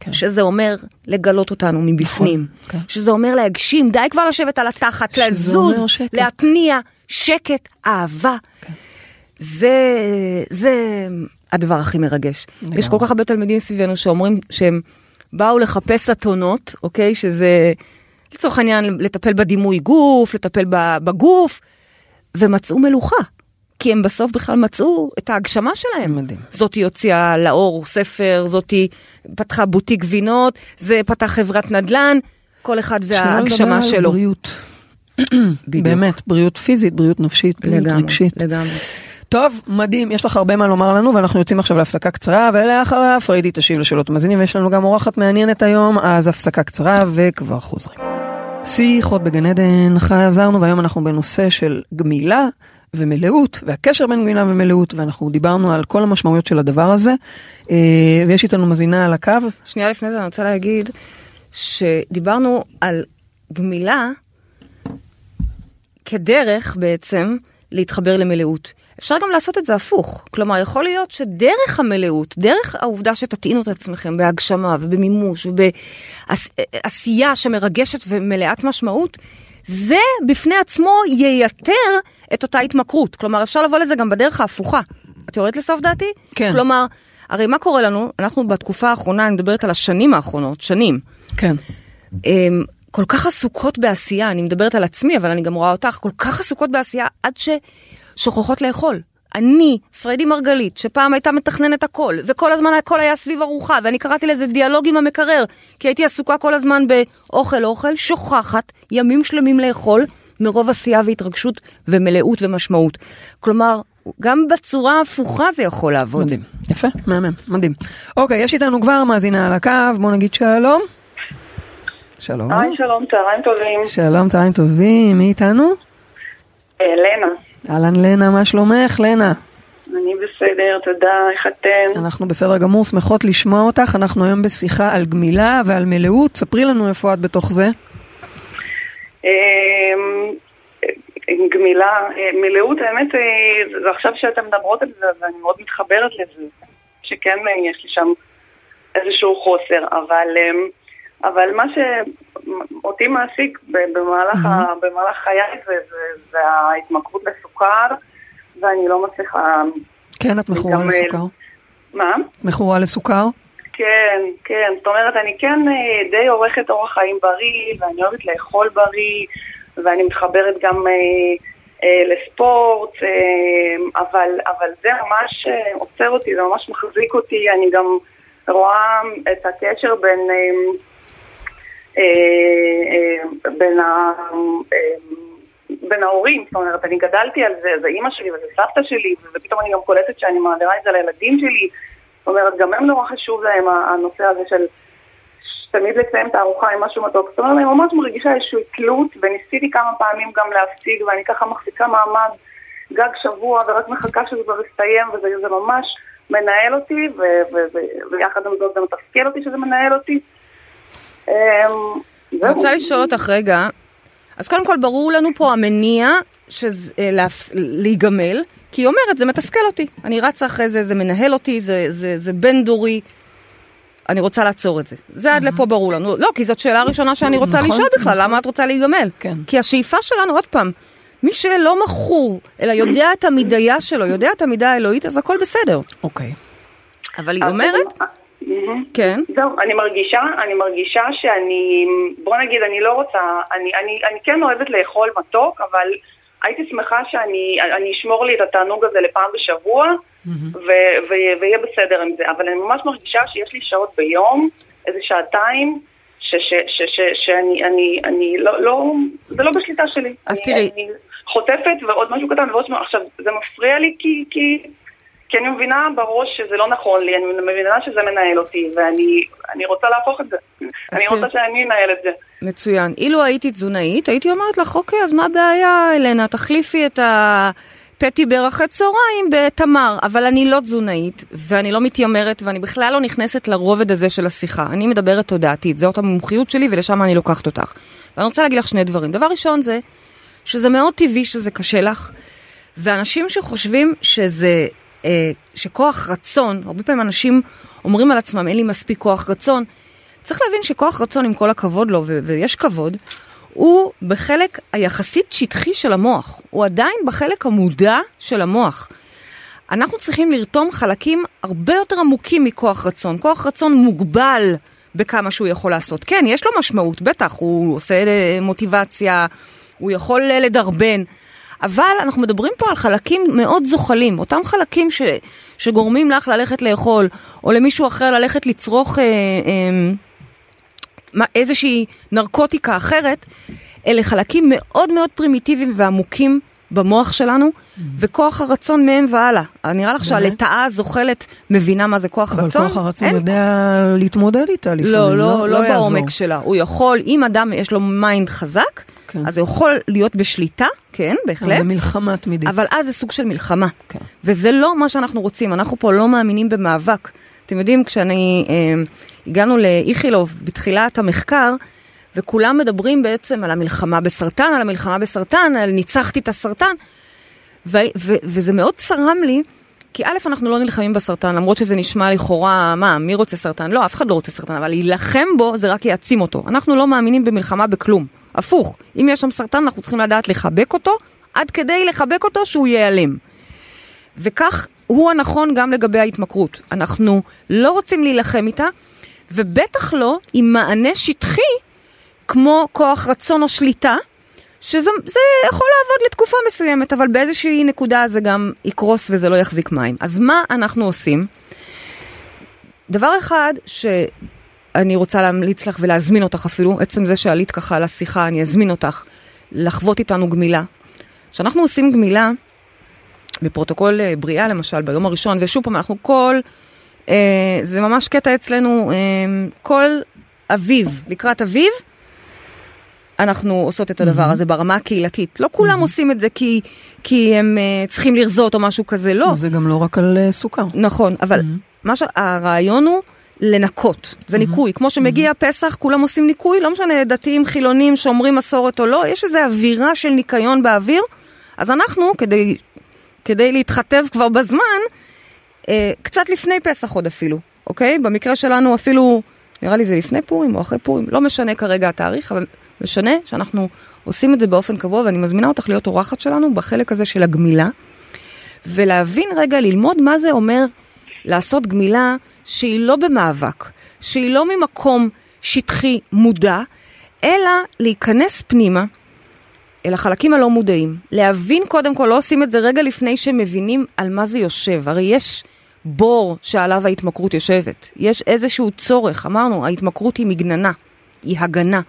כן. שזה אומר לגלות אותנו מבפנים, כן. שזה אומר להגשים, די כבר לשבת על התחת, לזוז, שקט. להתניע, שקט, אהבה. זה, זה הדבר הכי מרגש. יש כל כך הרבה תלמידים סביבנו שאומרים שהם באו לחפש אתונות, אוקיי? שזה לצורך העניין לטפל בדימוי גוף, לטפל בגוף, ומצאו מלוכה. כי הם בסוף בכלל מצאו את ההגשמה שלהם. מדהים. זאתי הוציאה לאור ספר, זאתי פתחה בוטיק גבינות, זה פתח חברת נדל"ן, כל אחד שלא לדבר וההגשמה על שלו. בריאות. בדיוק. באמת, בריאות פיזית, בריאות נפשית, בריאות לגמרי, רגשית. לגמרי. טוב, מדהים, יש לך הרבה מה לומר לנו, ואנחנו יוצאים עכשיו להפסקה קצרה, ולאחריה פריידי תשיב לשאלות המאזינים, ויש לנו גם אורחת מעניינת היום, אז הפסקה קצרה וכבר חוזרים. שיחות בגן עדן, חזרנו, והיום אנחנו בנושא של גמילה ומלאות, והקשר בין גמילה ומלאות, ואנחנו דיברנו על כל המשמעויות של הדבר הזה, אה, ויש איתנו מאזינה על הקו. שנייה לפני זה אני רוצה להגיד שדיברנו על גמילה כדרך בעצם להתחבר למלאות. אפשר גם לעשות את זה הפוך. כלומר, יכול להיות שדרך המלאות, דרך העובדה שתטעינו את עצמכם בהגשמה ובמימוש ובעשייה שמרגשת ומלאת משמעות, זה בפני עצמו ייתר את אותה התמכרות. כלומר, אפשר לבוא לזה גם בדרך ההפוכה. את יורדת לסוף דעתי? כן. כלומר, הרי מה קורה לנו? אנחנו בתקופה האחרונה, אני מדברת על השנים האחרונות, שנים. כן. הם כל כך עסוקות בעשייה, אני מדברת על עצמי, אבל אני גם רואה אותך, כל כך עסוקות בעשייה עד ששוכחות לאכול. אני, פריידי מרגלית, שפעם הייתה מתכננת הכל, וכל הזמן הכל היה סביב ארוחה, ואני קראתי לזה דיאלוג עם המקרר, כי הייתי עסוקה כל הזמן באוכל אוכל, שוכחת ימים שלמים לאכול, מרוב עשייה והתרגשות ומלאות ומשמעות. כלומר, גם בצורה ההפוכה זה יכול לעבוד. מדהים. יפה, מהמם, מדהים. אוקיי, יש איתנו כבר מאזינה על הקו, בוא נגיד שלום. שלום. היי, שלום, צהריים טובים. שלום, צהריים טובים, מי איתנו? אה, לנה, אהלן לנה, מה שלומך? לנה. אני בסדר, תודה, איך אתם? אנחנו בסדר גמור, שמחות לשמוע אותך. אנחנו היום בשיחה על גמילה ועל מלאות. ספרי לנו איפה את בתוך זה. אמ, גמילה, אה, מלאות, האמת, אה, זה עכשיו שאתן מדברות על זה, אז אני מאוד מתחברת לזה, שכן אה, יש לי שם איזשהו חוסר, אבל, אמ, אבל מה שאותי מעסיק במהלך, ה- במהלך חיי זה, זה, זה ההתמכרות לסוכר, ואני לא מצליחה... כן, את מכורה לסוכר? מה? מכורה לסוכר? כן, כן. זאת אומרת, אני כן אה, די עורכת אורח חיים בריא, ואני אוהבת לאכול בריא, ואני מתחברת גם אה, אה, לספורט, אה, אבל, אבל זה ממש אה, עוצר אותי, זה ממש מחזיק אותי. אני גם רואה את הקשר בין... אה, בין, ה, אה, בין ההורים, זאת אומרת, אני גדלתי על זה, זה אימא שלי וזה סבתא שלי, ופתאום אני גם קולטת שאני מעבירה את זה לילדים שלי, זאת אומרת, גם הם נורא חשוב להם הנושא הזה של תמיד לציין את הארוחה עם משהו מתוק. זאת אומרת, אני ממש מרגישה איזושהי תלות, וניסיתי כמה פעמים גם להפסיק, ואני ככה מחזיקה מעמד גג שבוע, ורק מחכה שזה כבר יסתיים, וזה ממש מנהל אותי, ויחד עם זאת זה מתסכל אותי שזה מנהל אותי. אמ, אני רוצה לשאול אותך רגע, אז קודם כל ברור לנו פה המניע שזה, אה, להיגמל, כי היא אומרת, זה מתסכל אותי, אני רצה אחרי זה, זה מנהל אותי, זה, זה, זה בין דורי, אני רוצה לעצור את זה. זה עד לפה ברור לנו. לא, כי זאת שאלה ראשונה שאני רוצה נכון, לשאול בכלל, למה את רוצה להיגמל? כן. כי השאיפה שלנו, עוד פעם, מי שלא מכור, אלא יודע את המידיה שלו, יודע את המידה האלוהית, אז הכל בסדר. אוקיי. אבל היא אומרת... כן. זהו, אני מרגישה, אני מרגישה שאני, בוא נגיד, אני לא רוצה, אני, אני, אני כן אוהבת לאכול מתוק, אבל הייתי שמחה שאני אשמור לי את התענוג הזה לפעם בשבוע, ויהיה בסדר עם זה. אבל אני ממש מרגישה שיש לי שעות ביום, איזה שעתיים, שאני, אני, אני, לא, לא, זה לא בשליטה שלי. אז תראי. אני חוטפת ועוד משהו קטן ועוד משהו, עכשיו, זה מפריע לי כי, כי כי אני מבינה בראש שזה לא נכון לי, אני מבינה שזה מנהל אותי, ואני רוצה להפוך את זה. אני רוצה שאני אנהל את זה. מצוין. אילו הייתי תזונאית, הייתי אומרת לך, אוקיי, אז מה הבעיה, אלנה? תחליפי את הפטיבר אחרי צהריים בתמר. אבל אני לא תזונאית, ואני לא מתיימרת, ואני בכלל לא נכנסת לרובד הזה של השיחה. אני מדברת תודעתית, זאת המומחיות שלי, ולשם אני לוקחת אותך. ואני רוצה להגיד לך שני דברים. דבר ראשון זה, שזה מאוד טבעי שזה קשה לך, ואנשים שחושבים שזה שכוח רצון, הרבה פעמים אנשים אומרים על עצמם, אין לי מספיק כוח רצון. צריך להבין שכוח רצון, עם כל הכבוד לו, ויש כבוד, הוא בחלק היחסית שטחי של המוח. הוא עדיין בחלק המודע של המוח. אנחנו צריכים לרתום חלקים הרבה יותר עמוקים מכוח רצון. כוח רצון מוגבל בכמה שהוא יכול לעשות. כן, יש לו משמעות, בטח, הוא עושה אה, מוטיבציה, הוא יכול אה, לדרבן. אבל אנחנו מדברים פה על חלקים מאוד זוחלים, אותם חלקים ש, שגורמים לך ללכת לאכול, או למישהו אחר ללכת לצרוך אה, אה, איזושהי נרקוטיקה אחרת, אלה חלקים מאוד מאוד פרימיטיביים ועמוקים במוח שלנו, mm-hmm. וכוח הרצון מהם והלאה. נראה לך שהלטאה הזוחלת מבינה מה זה כוח אבל רצון? אבל כוח הרצון אין... יודע להתמודד איתה לפעמים, לא, לא, לא, לא בעומק שלה. הוא יכול, אם אדם יש לו mind חזק, כן. אז הוא יכול להיות בשליטה, כן, בהחלט. זה מלחמה תמידית. אבל אז זה סוג של מלחמה. כן. וזה לא מה שאנחנו רוצים, אנחנו פה לא מאמינים במאבק. אתם יודעים, כשאני, אה, הגענו לאיכילוב בתחילת המחקר, וכולם מדברים בעצם על המלחמה בסרטן, על המלחמה בסרטן, על ניצחתי את הסרטן, ו- ו- וזה מאוד צרם לי, כי א', אנחנו לא נלחמים בסרטן, למרות שזה נשמע לכאורה, מה, מי רוצה סרטן? לא, אף אחד לא רוצה סרטן, אבל להילחם בו זה רק יעצים אותו. אנחנו לא מאמינים במלחמה בכלום. הפוך, אם יש שם סרטן אנחנו צריכים לדעת לחבק אותו, עד כדי לחבק אותו שהוא ייעלם. וכך הוא הנכון גם לגבי ההתמכרות. אנחנו לא רוצים להילחם איתה, ובטח לא עם מענה שטחי כמו כוח רצון או שליטה, שזה יכול לעבוד לתקופה מסוימת, אבל באיזושהי נקודה זה גם יקרוס וזה לא יחזיק מים. אז מה אנחנו עושים? דבר אחד שאני רוצה להמליץ לך ולהזמין אותך אפילו, עצם זה שעלית ככה לשיחה, אני אזמין אותך לחוות איתנו גמילה. כשאנחנו עושים גמילה, בפרוטוקול אה, בריאה למשל, ביום הראשון, ושוב פעם, אנחנו כל, אה, זה ממש קטע אצלנו, אה, כל אביב, לקראת אביב, אנחנו עושות את הדבר mm-hmm. הזה ברמה הקהילתית. לא כולם mm-hmm. עושים את זה כי, כי הם uh, צריכים לרזות או משהו כזה, לא. זה גם לא רק על uh, סוכר. נכון, אבל mm-hmm. מה שהרעיון הוא לנקות, זה mm-hmm. ניקוי. כמו שמגיע mm-hmm. פסח, כולם עושים ניקוי, לא משנה דתיים, חילונים, שומרים מסורת או לא, יש איזו אווירה של ניקיון באוויר, אז אנחנו, כדי, כדי להתחתב כבר בזמן, uh, קצת לפני פסח עוד אפילו, אוקיי? במקרה שלנו אפילו, נראה לי זה לפני פורים או אחרי פורים, לא משנה כרגע התאריך, אבל... משנה שאנחנו עושים את זה באופן קבוע, ואני מזמינה אותך להיות אורחת שלנו בחלק הזה של הגמילה. ולהבין רגע, ללמוד מה זה אומר לעשות גמילה שהיא לא במאבק, שהיא לא ממקום שטחי מודע, אלא להיכנס פנימה אל החלקים הלא מודעים. להבין קודם כל, לא עושים את זה רגע לפני שמבינים על מה זה יושב. הרי יש בור שעליו ההתמכרות יושבת. יש איזשהו צורך, אמרנו, ההתמכרות היא מגננה, היא הגנה.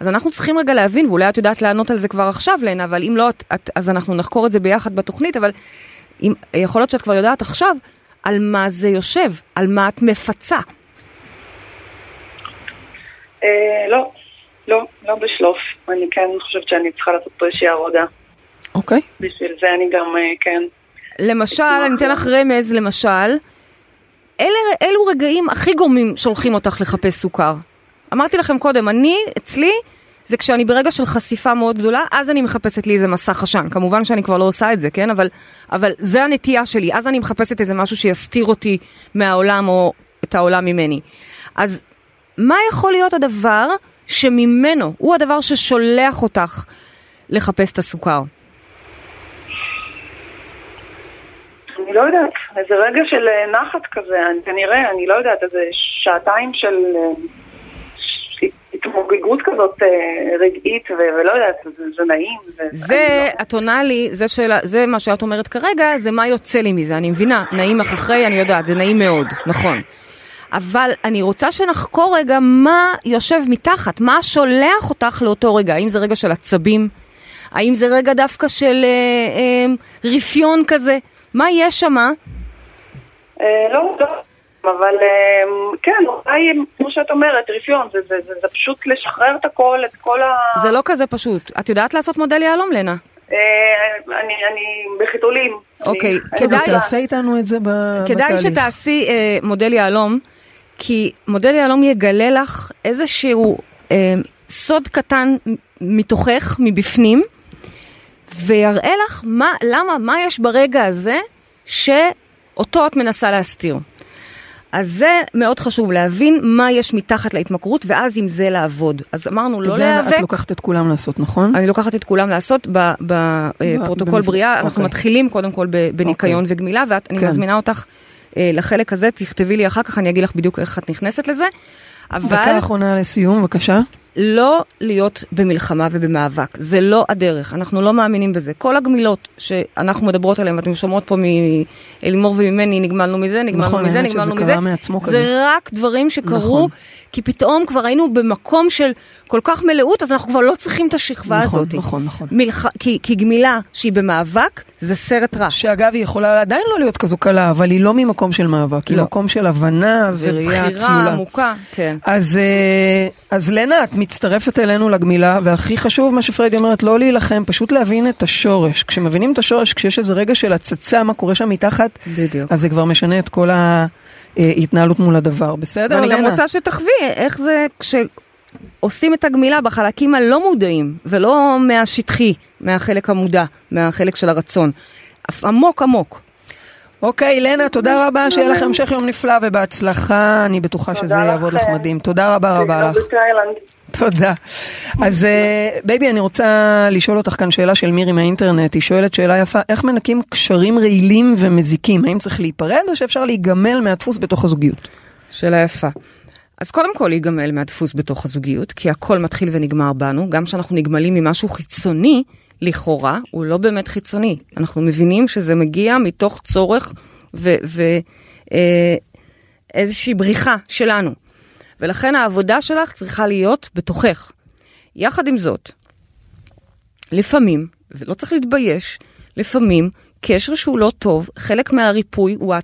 אז אנחנו צריכים רגע להבין, ואולי את יודעת לענות על זה כבר עכשיו, לנה, אבל אם לא, את, אז אנחנו נחקור את זה ביחד בתוכנית, אבל אם, יכול להיות שאת כבר יודעת עכשיו על מה זה יושב, על מה את מפצה. אה, לא, לא, לא בשלוף. אני כן חושבת שאני צריכה לעשות פה איזושהי עבודה. אוקיי. בשביל זה אני גם, אה, כן. למשל, אני אתן לך רמז, למשל, אלה, אלו רגעים הכי גורמים שולחים אותך לחפש סוכר. אמרתי לכם קודם, אני, אצלי, זה כשאני ברגע של חשיפה מאוד גדולה, אז אני מחפשת לי איזה מסך עשן. כמובן שאני כבר לא עושה את זה, כן? אבל, אבל זה הנטייה שלי. אז אני מחפשת איזה משהו שיסתיר אותי מהעולם או את העולם ממני. אז מה יכול להיות הדבר שממנו, הוא הדבר ששולח אותך לחפש את הסוכר? אני לא יודעת, איזה רגע של אה, נחת כזה, כנראה, אני לא יודעת, איזה שעתיים של אה, התמוגגות כזאת אה, רגעית, ולא יודעת, זה, זה נעים. זה, לא- את עונה לי, זה, שאלה, זה מה שאת אומרת כרגע, זה מה יוצא לי מזה. אני מבינה, נעים לך אחרי, אני יודעת, זה נעים מאוד, נכון. אבל אני רוצה שנחקור רגע מה יושב מתחת, מה שולח אותך לאותו רגע. האם זה רגע של עצבים? האם זה רגע דווקא של אה, אה, רפיון כזה? מה יש שמה? אה, לא, לא, אבל אה, כן, אולי, כמו שאת אומרת, רפיון, זה, זה, זה, זה פשוט לשחרר את הכל, את כל ה... זה לא כזה פשוט. את יודעת לעשות מודל יהלום, לנה? אה, אני, אני בחיתולים. אוקיי, כדאי- תעשה איתנו את זה כדאי. שתעשי אה, מודל יהלום, כי מודל יהלום יגלה לך איזשהו אה, סוד קטן מתוכך, מבפנים, ויראה לך מה, למה, מה יש ברגע הזה שאותו את מנסה להסתיר. אז זה מאוד חשוב, להבין מה יש מתחת להתמכרות, ואז עם זה לעבוד. אז אמרנו, לא להיאבק. את לוקחת את כולם לעשות, נכון? אני לוקחת את כולם לעשות בפרוטוקול במפ- בריאה, אנחנו אוקיי. מתחילים קודם כל ב- בניקיון וגמילה, ואני כן. מזמינה אותך אה, לחלק הזה, תכתבי לי אחר כך, אני אגיד לך בדיוק איך את נכנסת לזה, דקה אבל אחרונה לסיום, בבקשה. לא להיות במלחמה ובמאבק, זה לא הדרך, אנחנו לא מאמינים בזה. כל הגמילות שאנחנו מדברות עליהן, ואתם שומעות פה מאלימור וממני, נגמלנו מזה, נגמלנו נכון, מזה, נגמלנו מזה, מעצמו כזה. זה רק דברים שקרו, נכון. כי פתאום כבר היינו במקום של כל כך מלאות, אז אנחנו כבר לא צריכים את השכבה נכון, הזאת. נכון, נכון. מלח... כי, כי גמילה שהיא במאבק, זה סרט רע. שאגב, היא יכולה עדיין לא להיות כזו קלה, אבל היא לא ממקום של מאבק, היא לא. מקום של הבנה וראייה ובחירה צלולה. עמוקה, כן. אז, אה, אז לנה, את מצטרפת אלינו לגמילה, והכי חשוב מה שפריידי אומרת, לא להילחם, פשוט להבין את השורש. כשמבינים את השורש, כשיש איזה רגע של הצצה, מה קורה שם מתחת, בדיוק. אז זה כבר משנה את כל ההתנהלות מול הדבר. בסדר, ואני לנה? גם רוצה שתחווי איך זה כשעושים את הגמילה בחלקים הלא מודעים, ולא מהשטחי, מהחלק המודע, מהחלק של הרצון. עמוק עמוק. אוקיי, לנה, תודה רבה, שיהיה לכם המשך יום נפלא ובהצלחה, אני בטוחה שזה יעבוד לך. מדהים. תודה רבה רבה לך. תודה. אז אה, baby, אני רוצה לשאול אותך כאן שאלה של מירי מהאינטרנט. היא שואלת שאלה יפה, איך מנקים קשרים רעילים ומזיקים? האם צריך להיפרד או שאפשר להיגמל מהדפוס בתוך הזוגיות? שאלה יפה. אז קודם כל להיגמל מהדפוס בתוך הזוגיות, כי הכל מתחיל ונגמר בנו, גם כשאנחנו נגמלים ממשהו חיצוני, לכאורה, הוא לא באמת חיצוני. אנחנו מבינים שזה מגיע מתוך צורך ואיזושהי בריחה שלנו. ולכן העבודה שלך צריכה להיות בתוכך. יחד עם זאת, לפעמים, ולא צריך להתבייש, לפעמים קשר שהוא לא טוב, חלק מהריפוי, הוא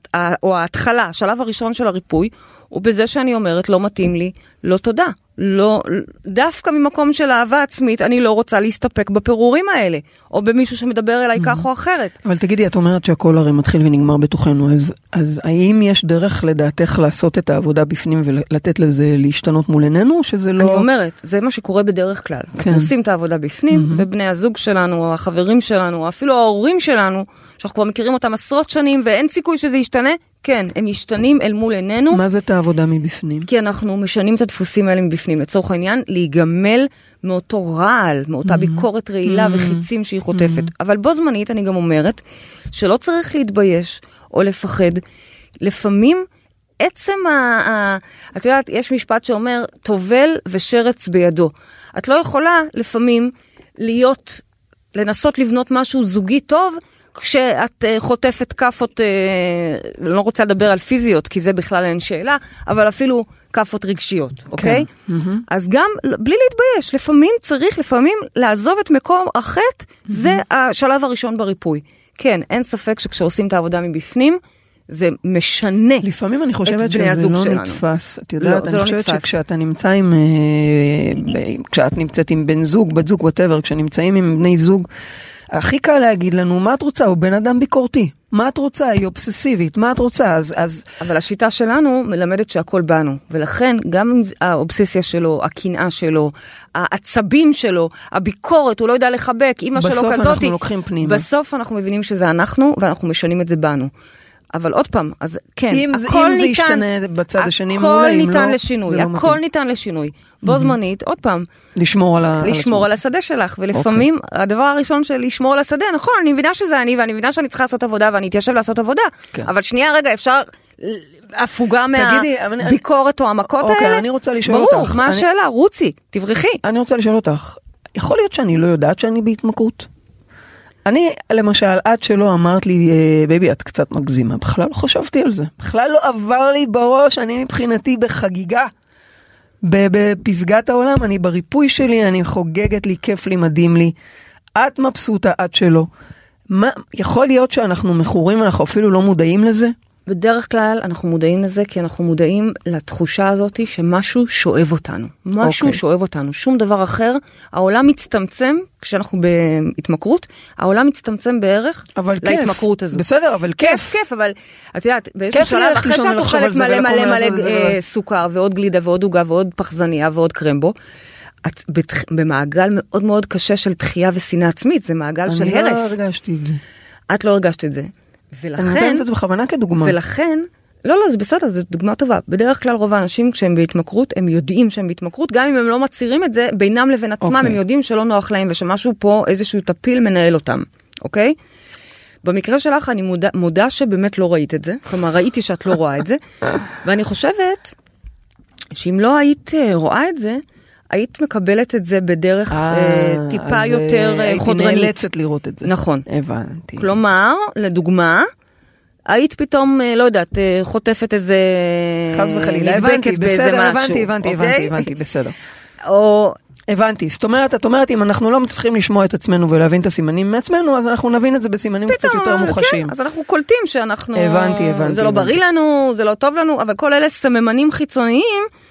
או ההתחלה, השלב הראשון של הריפוי, הוא בזה שאני אומרת לא מתאים לי, לא תודה. לא, דווקא ממקום של אהבה עצמית, אני לא רוצה להסתפק בפירורים האלה, או במישהו שמדבר אליי כך או אחרת. אבל תגידי, את אומרת שהכל הרי מתחיל ונגמר בתוכנו, אז, אז האם יש דרך לדעתך לעשות את העבודה בפנים ולתת לזה להשתנות מול עינינו, או שזה לא... אני אומרת, זה מה שקורה בדרך כלל. כן. אנחנו עושים את העבודה בפנים, ובני הזוג שלנו, או החברים שלנו, או אפילו ההורים שלנו, שאנחנו כבר מכירים אותם עשרות שנים ואין סיכוי שזה ישתנה, כן, הם משתנים אל מול עינינו. מה זה את העבודה מבפנים? כי אנחנו משנים את הדפוסים האלה מבפנים. לצורך העניין, להיגמל מאותו רעל, מאותה ביקורת רעילה וחיצים שהיא חוטפת. אבל בו זמנית אני גם אומרת שלא צריך להתבייש או לפחד. לפעמים עצם ה... ה את יודעת, יש משפט שאומר, טובל ושרץ בידו. את לא יכולה לפעמים להיות, לנסות לבנות משהו זוגי טוב, כשאת uh, חוטפת כאפות, uh, לא רוצה לדבר על פיזיות, כי זה בכלל אין שאלה, אבל אפילו כאפות רגשיות, אוקיי? כן. מהמם. אז גם בלי להתבייש, לפעמים צריך, לפעמים לעזוב את מקום החטא, זה השלב הראשון בריפוי. כן, אין ספק שכשעושים את העבודה מבפנים, זה משנה. לפעמים אני חושבת שזה לא שלנו. נתפס. את לא, יודעת, זה אני לא חושבת נתפס. שכשאתה נמצא עם... אה, כשאת נמצאת עם בן זוג, בת זוג, וואטאבר, כשנמצאים עם בני זוג, הכי קל להגיד לנו, מה את רוצה? הוא בן אדם ביקורתי. מה את רוצה? היא אובססיבית. מה את רוצה? אז... אז אבל השיטה שלנו מלמדת שהכל בנו, ולכן גם האובססיה שלו, הקנאה שלו, העצבים שלו, הביקורת, הוא לא יודע לחבק, אימא שלו בסוף כזאתי. אנחנו לוקחים פנימה. בסוף אנחנו מבינים שזה אנחנו, ואנחנו משנים את זה בנו. אבל עוד פעם, אז כן, אם זה- הכל אם זה ניתן, ישתנה בצד השני, מעולה, הכל אם ניתן לא, לשינוי, זה לא הכל מתאים. ניתן לשינוי. בו זמנית, עוד פעם, לשמור על ה... לשמור על עצמאות. השדה שלך, ולפעמים הדבר הראשון של לשמור על השדה, נכון, אני מבינה שזה אני, ואני מבינה שאני צריכה לעשות עבודה, ואני אתיישב לעשות עבודה, כן. אבל שנייה רגע, אפשר הפוגה מהביקורת או המכות אוקיי, האלה? אני רוצה לשאול ברור, אותך. מה אני- השאלה? רוצי, תברחי. אני רוצה לשאול אותך, יכול להיות שאני לא יודעת שאני בהתמכרות? אני, למשל, עד שלא אמרת לי, "אה, baby, את קצת מגזימה, בכלל לא חשבתי על זה. בכלל לא עבר לי בראש, אני מבחינתי בחגיגה. בפסגת העולם, אני בריפוי שלי, אני חוגגת לי, כיף לי, מדהים לי. את מבסוטה, את שלא. מה, יכול להיות שאנחנו מכורים, אנחנו אפילו לא מודעים לזה? בדרך כלל אנחנו מודעים לזה כי אנחנו מודעים לתחושה הזאת שמשהו שואב אותנו. משהו אוקיי. שואב אותנו, שום דבר אחר. העולם מצטמצם, כשאנחנו בהתמכרות, העולם מצטמצם בערך אבל כיף. להתמכרות הזאת. בסדר, אבל כיף. כיף, כיף, אבל את יודעת, באיזשהו כיף שלב, אחרי שאת אוכלת זה מלא מלא מלא זה אה. סוכר ועוד גלידה ועוד עוגה ועוד פחזניה ועוד קרמבו, את בתח- במעגל מאוד מאוד קשה של דחייה ושנאה עצמית, זה מעגל של אני לא הרס. הרגשתי את זה. את לא הרגשת את זה. ולכן, נותנת את זה בכוונה כדוגמה. ולכן, לא, לא, זה בסדר, זו דוגמה טובה. בדרך כלל רוב האנשים כשהם בהתמכרות, הם יודעים שהם בהתמכרות, גם אם הם לא מצהירים את זה, בינם לבין עצמם, אוקיי. הם יודעים שלא נוח להם ושמשהו פה, איזשהו טפיל מנהל אותם, אוקיי? במקרה שלך אני מודה, מודה שבאמת לא ראית את זה, כלומר ראיתי שאת לא רואה את זה, ואני חושבת שאם לא היית אה, רואה את זה, היית מקבלת את זה בדרך אה, טיפה אז, יותר אה, הייתי חודרנית. נאלצת לראות את זה. נכון. הבנתי. כלומר, לדוגמה, היית פתאום, אה, לא יודעת, אה, חוטפת איזה... חס וחלילה, הבנתי, בסדר, משהו, הבנתי, הבנתי, אוקיי? הבנתי, הבנתי, בסדר. או... הבנתי, זאת אומרת, את אומרת, אם אנחנו לא מצליחים לשמוע את עצמנו ולהבין את הסימנים מעצמנו, אז אנחנו נבין את זה בסימנים קצת פתאום, יותר אה, מוחשיים. כן, אז אנחנו קולטים שאנחנו... הבנתי, הבנתי, זה לא הבנתי. בריא לנו, זה לא טוב לנו, אבל כל אלה סממנים חיצוניים, הבנתי.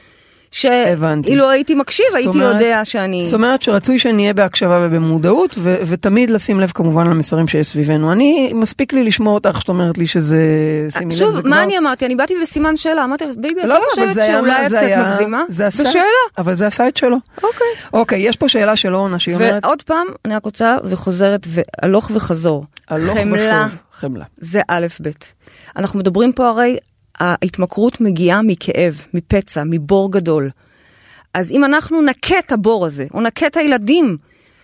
שאילו הייתי מקשיב, הייתי אומרת- יודע שאני... זאת אומרת שרצוי שנהיה בהקשבה ובמודעות, ו- ותמיד לשים לב כמובן למסרים שיש סביבנו. אני, מספיק לי לשמוע אותך שאת אומרת לי שזה, שימי לב, זה שוב, כבר... מה אני אמרתי? אני באתי בסימן שאלה, אמרתי, baby, את לא, לא חושבת זה שאולי את זה קצת מגזימה? זה עשה, זו שאלה. אבל זה עשה את שלו. אוקיי. אוקיי, יש פה שאלה של אורנה שהיא אומרת, ועוד פעם, אני רק רוצה וחוזרת והלוך וחזור. הלוך חמלה ושוב, חמלה. זה א' ב'. אנחנו מדברים פה הרי, ההתמכרות מגיעה מכאב, מפצע, מבור גדול. אז אם אנחנו נכה את הבור הזה, או נכה את הילדים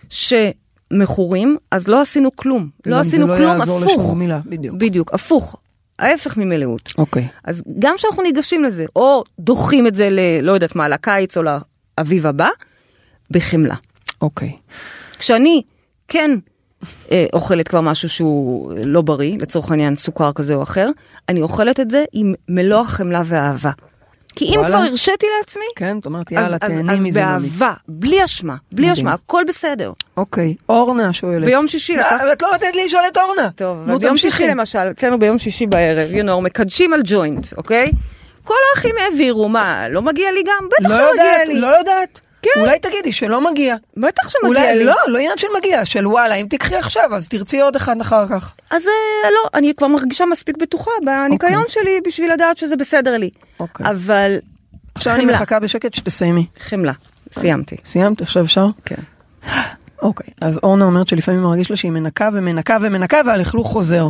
שמכורים, אז לא עשינו כלום. לא עשינו לא כלום, הפוך. מילה, בדיוק. בדיוק, הפוך. ההפך ממלאות. אוקיי. אז גם כשאנחנו ניגשים לזה, או דוחים את זה ל... לא יודעת מה, לקיץ או לאביב הבא, בחמלה. אוקיי. כשאני כן אוכלת כבר משהו שהוא לא בריא, לצורך העניין סוכר כזה או אחר, אני אוכלת את זה עם מלוא החמלה והאהבה. כי אם. כבר הרשיתי לעצמי, כן, זאת אומרת, אז, יאללה, אז, תהני אז מזה. ממי. באהבה, בלי אשמה, בלי. אשמה, הכל בסדר. אוקיי, אורנה שואלת. ביום שישי לא, לקח... אבל את לא נותנת לי לשאול את אורנה. טוב, ביום. שישי למשל, אצלנו ביום שישי בערב, you know, מקדשים על ג'וינט, אוקיי? כל האחים העבירו, מה, לא מגיע לי גם? בטח לא לא מגיע יודעת, לי. לא יודעת. כן. אולי תגידי שלא מגיע. בטח שמגיע אולי, לי. לא, לא עניין של מגיע, של וואלה, אם תקחי עכשיו, אז תרצי עוד אחד אחר כך. אז אה, לא, אני כבר מרגישה מספיק בטוחה בניקיון שלי בשביל לדעת שזה בסדר לי. אוקיי. אבל עכשיו אני חמלה. מחכה בשקט שתסיימי. חמלה, סיימתי. סיימת? עכשיו אפשר? כן. אוקיי. אז אורנה אומרת שלפעמים מרגיש לה שהיא מנקה ומנקה ומנקה והלכלוך חוזר.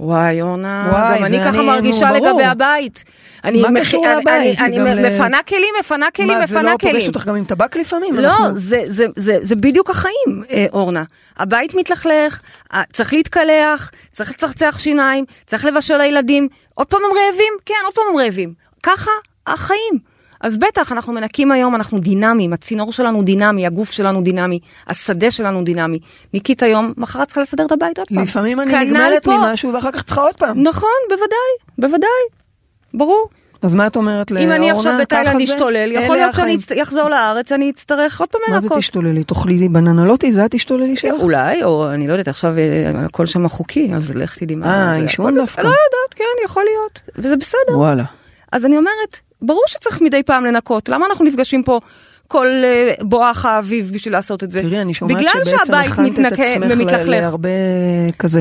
וואי, אורנה, וואי, גם אני זה ככה אני- מרגישה נו, ברור. לגבי הבית. אני מה קשור אני-? אני ל- מפנה כלים, מפנה כלים, מה, זה מפנה לא כלים. פוגש אותך גם עם טבק לפעמים? לא, אנחנו- זה, זה, זה, זה בדיוק החיים, אה, אורנה. הבית מתלכלך, צריך להתקלח, צריך לצחצח שיניים, צריך לבשל לילדים. עוד פעם הם רעבים? כן, עוד פעם הם רעבים. ככה החיים. אז בטח, אנחנו מנקים היום, אנחנו דינמיים, הצינור שלנו דינמי, הגוף שלנו דינמי, השדה שלנו דינמי. ניקית היום, מחר את צריכה לסדר את הבית עוד פעם. לפעמים אני כנ"ל נגמלת פה. ממשהו ואחר כך צריכה עוד פעם. נכון, בוודאי, בוודאי. ברור. אז מה את אומרת לאורנה? אם אני עכשיו בתאילנד? אשתולל, יכול להיות שאני החיים. אצט- אחזור לארץ, אני אצטרך עוד פעם מה זה לנקות. תשתוללי? תאכלי לי בננה לוטי? זה התשתוללי שלך? אולי, או אני לא יודעת, עכשיו אה, הכל שם חוקי, אז לך תדעי מה אה, זה. עישון הכל דווקא. לא יודעת, כן, יכול להיות, וזה בסדר. וואלה. אז אני אומרת, ברור שצריך מדי פעם לנקות, למה אנחנו נפגשים פה כל אה, בואך האביב בשביל לעשות את זה? תראי, אני שומעת בגלל שבעצם הכנת את עצמך. להרבה כזה.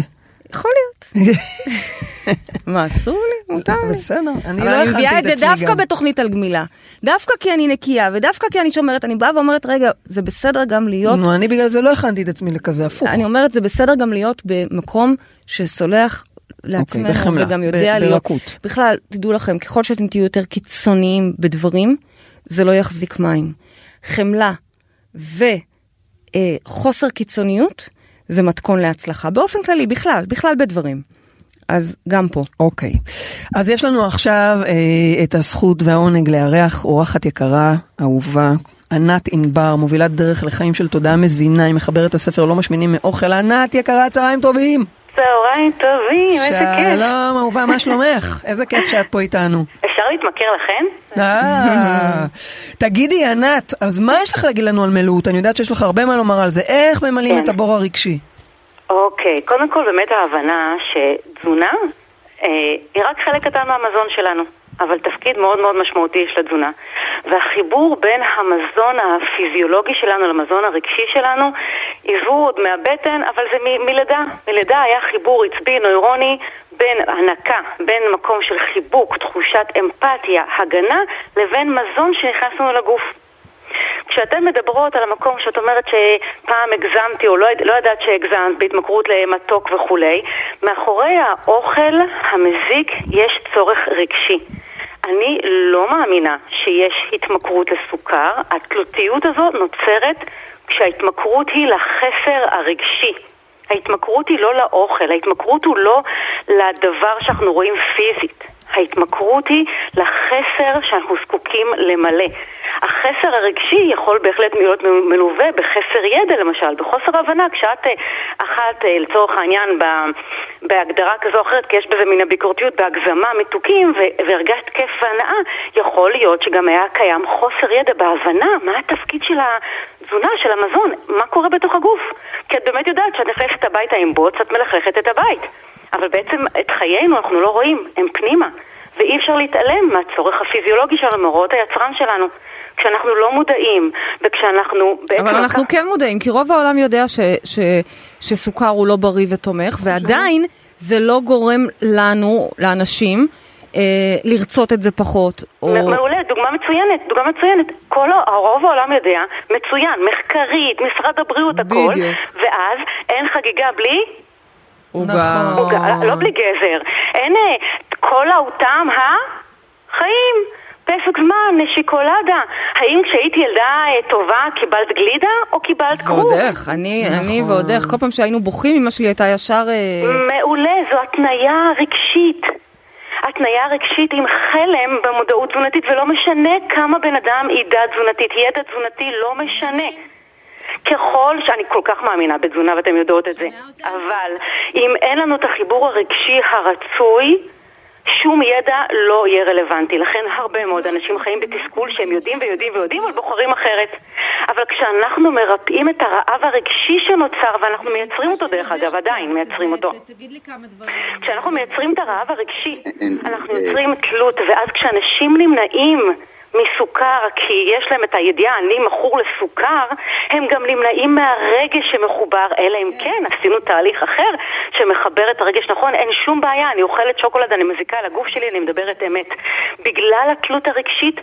יכול להיות. מה, אסור לי? מותר לי. בסדר, אני אבל לא אני מביאה הכנתי את את זה עצמי דווקא גם. בתוכנית על גמילה. דווקא כי אני נקייה, ודווקא כי אני שומרת, אני באה ואומרת, רגע, זה בסדר גם להיות נו, אני בגלל זה לא הכנתי את עצמי לכזה הפוך. אני אומרת, זה בסדר גם להיות במקום שסולח לעצמנו, אוקיי, בחמלה, וגם ב- יודע להיות. ברכות. בכלל, תדעו לכם, ככל שאתם תהיו יותר קיצוניים בדברים, זה לא יחזיק מים. חמלה וחוסר קיצוניות זה מתכון להצלחה. באופן כללי, בכלל, בכלל בדברים. אז גם פה. אוקיי. אז יש לנו עכשיו אה, את הזכות והעונג לארח אורחת יקרה, אהובה, ענת ענבר, מובילת דרך לחיים של תודעה מזינה, היא מחברת הספר לא משמינים מאוכל. ענת יקרה, צהריים טובים. צהריים טובים, איזה כיף. שלום אהובה, מה שלומך? איזה כיף שאת פה איתנו. אפשר להתמכר לכם? אה, תגידי ענת, אז מה יש לך להגיד לנו על מלאות? אני יודעת שיש לך הרבה מה לומר על זה. איך ממלאים כן. את הבור הרגשי? אוקיי, קודם כל באמת ההבנה שתזונה אה, היא רק חלק קטן מהמזון שלנו, אבל תפקיד מאוד מאוד משמעותי יש לתזונה. והחיבור בין המזון הפיזיולוגי שלנו למזון הרגשי שלנו, עזבו עוד מהבטן, אבל זה מ- מלידה. מלידה היה חיבור עצבי נוירוני בין הנקה, בין מקום של חיבוק, תחושת אמפתיה, הגנה, לבין מזון שנכנס לנו לגוף. כשאתן מדברות על המקום שאת אומרת שפעם הגזמתי או לא, לא ידעת שהגזמת בהתמכרות למתוק וכולי, מאחורי האוכל המזיק יש צורך רגשי. אני לא מאמינה שיש התמכרות לסוכר, התלותיות הזאת נוצרת כשההתמכרות היא לחסר הרגשי. ההתמכרות היא לא לאוכל, ההתמכרות הוא לא לדבר שאנחנו רואים פיזית. ההתמכרות היא לחסר שאנחנו זקוקים למלא. החסר הרגשי יכול בהחלט להיות מלווה בחסר ידע למשל, בחוסר הבנה, כשאת אה, אכלת אה, לצורך העניין בהגדרה כזו או אחרת, כי יש בזה מן הביקורתיות, בהגזמה מתוקים והרגשת כיף והנאה, יכול להיות שגם היה קיים חוסר ידע בהבנה מה התפקיד של התזונה, של המזון, מה קורה בתוך הגוף. כי את באמת יודעת שאת נכנסת הביתה עם בוץ, את מלכלכת את הבית. אבל בעצם את חיינו אנחנו לא רואים, הם פנימה. ואי אפשר להתעלם מהצורך הפיזיולוגי שלנו, מהוראות היצרן שלנו. כשאנחנו לא מודעים, וכשאנחנו בעצם... אבל אנחנו לקח- כן מודעים, כי רוב העולם יודע ש, ש, שסוכר הוא לא בריא ותומך, ועדיין זה לא גורם לנו, לאנשים, אה, לרצות את זה פחות. או... מעולה, דוגמה מצוינת, דוגמה מצוינת. כל ה- רוב העולם יודע, מצוין, מחקרית, משרד הבריאות, הכל. בדיוק. ואז אין חגיגה בלי עוגה. נכון. עוגה, לא בלי גזר. אין אה, כל האותם החיים. פסק זמן, שוקולדה. האם כשהייתי ילדה אה, טובה קיבלת גלידה או קיבלת כרוב? ועוד איך, אני, אני נכון. ועוד איך, כל פעם שהיינו בוכים, אמא שלי הייתה ישר... אה, מעולה, זו התניה רגשית. התניה רגשית עם חלם במודעות תזונתית, ולא משנה כמה בן אדם ידע תזונתית, ידע תזונתי לא משנה. ככל שאני כל כך מאמינה בתזונה ואתם יודעות את זה, אבל אם אין לנו את החיבור הרגשי הרצוי, שום ידע לא יהיה רלוונטי. לכן הרבה מאוד אנשים חיים בתסכול שהם יודעים ויודעים ויודעים, אבל בוחרים אחרת. אבל כשאנחנו מרפאים את הרעב הרגשי שנוצר, ואנחנו מייצרים אותו דרך אגב, עדיין מייצרים אותו. תגיד לי כמה דברים. כשאנחנו מייצרים את הרעב הרגשי, אנחנו יוצרים תלות, ואז כשאנשים נמנעים מסוכר, כי יש להם את הידיעה, אני מכור לסוכר, הם גם נמנעים מהרגש שמחובר, אלא אם כן עשינו תהליך אחר שמחבר את הרגש נכון, אין שום בעיה, אני אוכלת שוקולד, אני מזיקה על הגוף שלי, אני מדברת אמת. בגלל התלות הרגשית,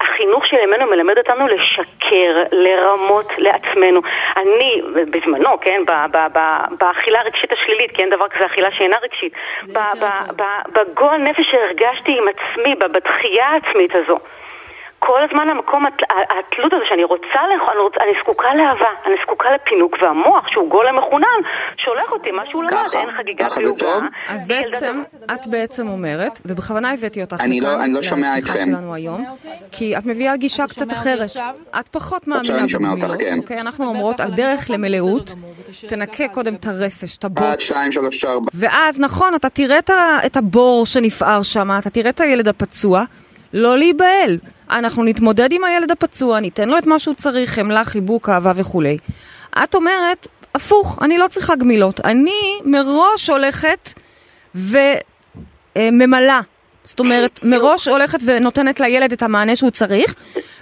החינוך של ימינו מלמד אותנו לשקר, לרמות לעצמנו. אני, בזמנו, כן, באכילה הרגשית השלילית, כי אין דבר כזה אכילה שאינה רגשית, בגועל נפש שהרגשתי עם עצמי, ב- בתחייה העצמית הזו. כל הזמן המקום, הת- התלות הזו שאני רוצה, אני, רוצ, אני זקוקה לאהבה, אני זקוקה לפינוק, והמוח, שהוא גולם מחונן, שולח אותי, מה שהוא למד, ככה, אין חגיגה. טוב? אז בעצם, את בעצם אומרת, ובכוונה הבאתי אותך אני לא- לכאן, אני לא שומע לשיחה. שלנו היום, כי את מביאה גישה קצת אחרת. את פחות מאמינה אני שומע אותך, בגמילות, כן. אוקיי? אנחנו אומרות, הדרך למלאות, תנקה קודם את הרפש, את הבוץ. ואז נכון, אתה תראה את הבור שנפער שם, אתה תראה את הילד הפצוע, לא להיבהל. אנחנו נתמודד עם הילד הפצוע, ניתן לו את מה שהוא צריך, חמלה, חיבוק, אהבה וכולי. את אומרת, הפוך, אני לא צריכה גמילות. אני מראש הולכת וממלאה. זאת אומרת, מראש הולכת ונותנת לילד את המענה שהוא צריך,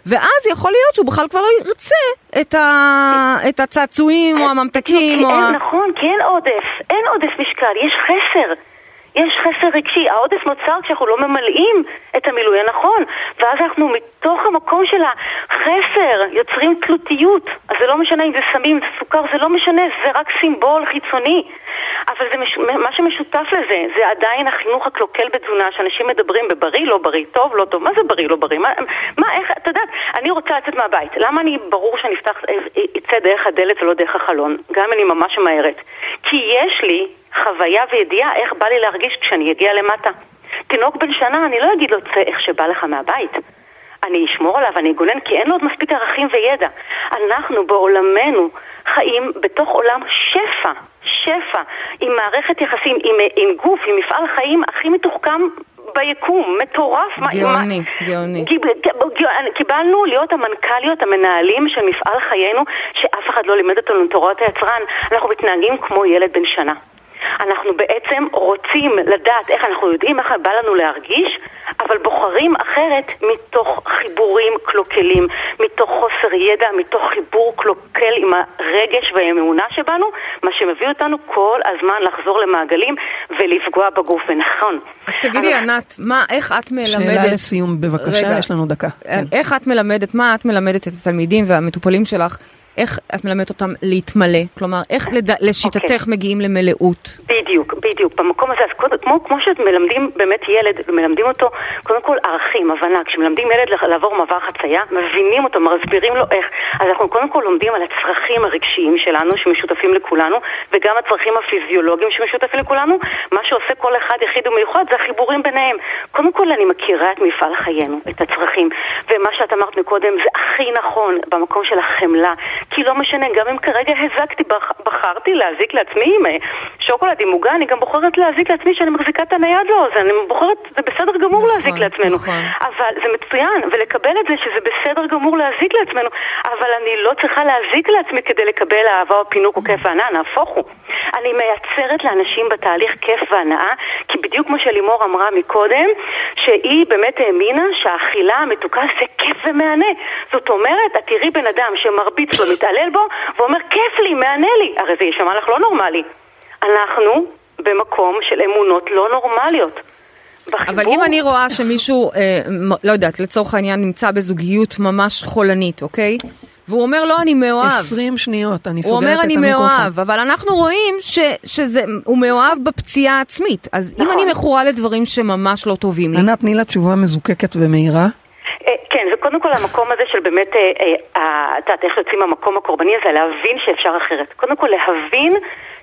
ואז יכול להיות שהוא בכלל כבר לא ירצה את, ה... את הצעצועים או הממתקים או ה... אין, נכון, כי אין עודף, אין עודף משקל, יש חסר. יש חסר רגשי, העודף נוצר כשאנחנו לא ממלאים את המילוי הנכון ואז אנחנו מתוך המקום של החסר יוצרים תלותיות. אז זה לא משנה אם זה סמים, זה סוכר, זה לא משנה, זה רק סימבול חיצוני. אבל זה מש... מה שמשותף לזה זה עדיין החינוך הקלוקל בתזונה שאנשים מדברים בבריא, לא בריא, טוב, לא טוב, מה זה בריא, לא בריא? מה, מה איך, אתה יודע, אני רוצה לצאת מהבית, למה אני, ברור שאני אפתח, אצא דרך הדלת ולא דרך החלון, גם אם אני ממש ממהרת. כי יש לי חוויה וידיעה איך בא לי להרגיש כשאני אגיע למטה. תינוק בן שנה, אני לא אגיד לו צא איך שבא לך מהבית. אני אשמור עליו, אני אגונן, כי אין לו עוד מספיק ערכים וידע. אנחנו בעולמנו חיים בתוך עולם שפע, שפע, עם מערכת יחסים, עם, עם גוף, עם מפעל חיים הכי מתוחכם ביקום, מטורף. גאוני, מה, גאוני. קיבלנו להיות המנכ"ליות, המנהלים של מפעל חיינו, שאף אחד לא לימד אותנו תורת היצרן. אנחנו מתנהגים כמו ילד בן שנה. אנחנו בעצם רוצים לדעת איך אנחנו יודעים איך בא לנו להרגיש, אבל בוחרים אחרת מתוך חיבורים קלוקלים, מתוך חוסר ידע, מתוך חיבור קלוקל עם הרגש והאמונה שבנו, מה שמביא אותנו כל הזמן לחזור למעגלים ולפגוע בגוף, ונכון. אז תגידי, אבל... ענת, מה, איך את מלמדת... שאלה לסיום, בבקשה, רגע, יש לנו דקה. כן. איך את מלמדת, מה את מלמדת את התלמידים והמטופלים שלך איך את מלמדת אותם להתמלא? כלומר, איך לד... לשיטתך okay. מגיעים למלאות? בדיוק, בדיוק. במקום הזה, אז קודם, כמו, כמו שמלמדים באמת ילד, מלמדים אותו, קודם כל ערכים, הבנה. כשמלמדים ילד לעבור מעבר חצייה, מבינים אותו, מסבירים לו איך. אז אנחנו קודם כל לומדים על הצרכים הרגשיים שלנו, שמשותפים לכולנו, וגם הצרכים הפיזיולוגיים שמשותפים לכולנו. מה שעושה כל אחד יחיד ומיוחד זה החיבורים ביניהם. קודם כל אני מכירה את מפעל חיינו, את הצרכים. ומה שאת אמרת מקודם זה הכי נכון במקום של החמלה. כי לא משנה, גם אם כרגע הזקתי, בחרתי להזיק לעצמי עם שוקולד עם עוגה, אני גם בוחרת להזיק לעצמי שאני מחזיקה את הנייד לאוזן, אני בוחרת, זה בסדר גמור נכון, להזיק לעצמנו. נכון. אבל זה מצוין, ולקבל את זה שזה בסדר גמור להזיק לעצמנו, אבל אני לא צריכה להזיק לעצמי כדי לקבל אהבה או פינוק או כיף והנאה, נהפוך הוא. אני מייצרת לאנשים בתהליך כיף והנאה, כי בדיוק כמו שלימור אמרה מקודם, שהיא באמת האמינה שהאכילה המתוקה זה כיף ומהנה. זאת אומרת, את תראי בן אדם שמרביץ לו, מתעלל בו, ואומר, כיף לי, מהנה לי. הרי זה יישמע לך לא נורמלי. אנחנו במקום של אמונות לא נורמליות. בחיבור... אבל אם אני רואה שמישהו, אה, לא יודעת, לצורך העניין נמצא בזוגיות ממש חולנית, אוקיי? והוא אומר לא, אני מאוהב. 20 שניות, אני סוגרת את המיקרופון. הוא אומר אני מאוהב, אבל אנחנו רואים ש, שזה, הוא מאוהב בפציעה העצמית. אז נכון. אם אני מכורה לדברים שממש לא טובים לי... ענת, תני לה תשובה מזוקקת ומהירה. כן, זה קודם כל המקום הזה של באמת, את יודעת, איך יוצאים מהמקום הקורבני הזה, להבין שאפשר אחרת. קודם כל להבין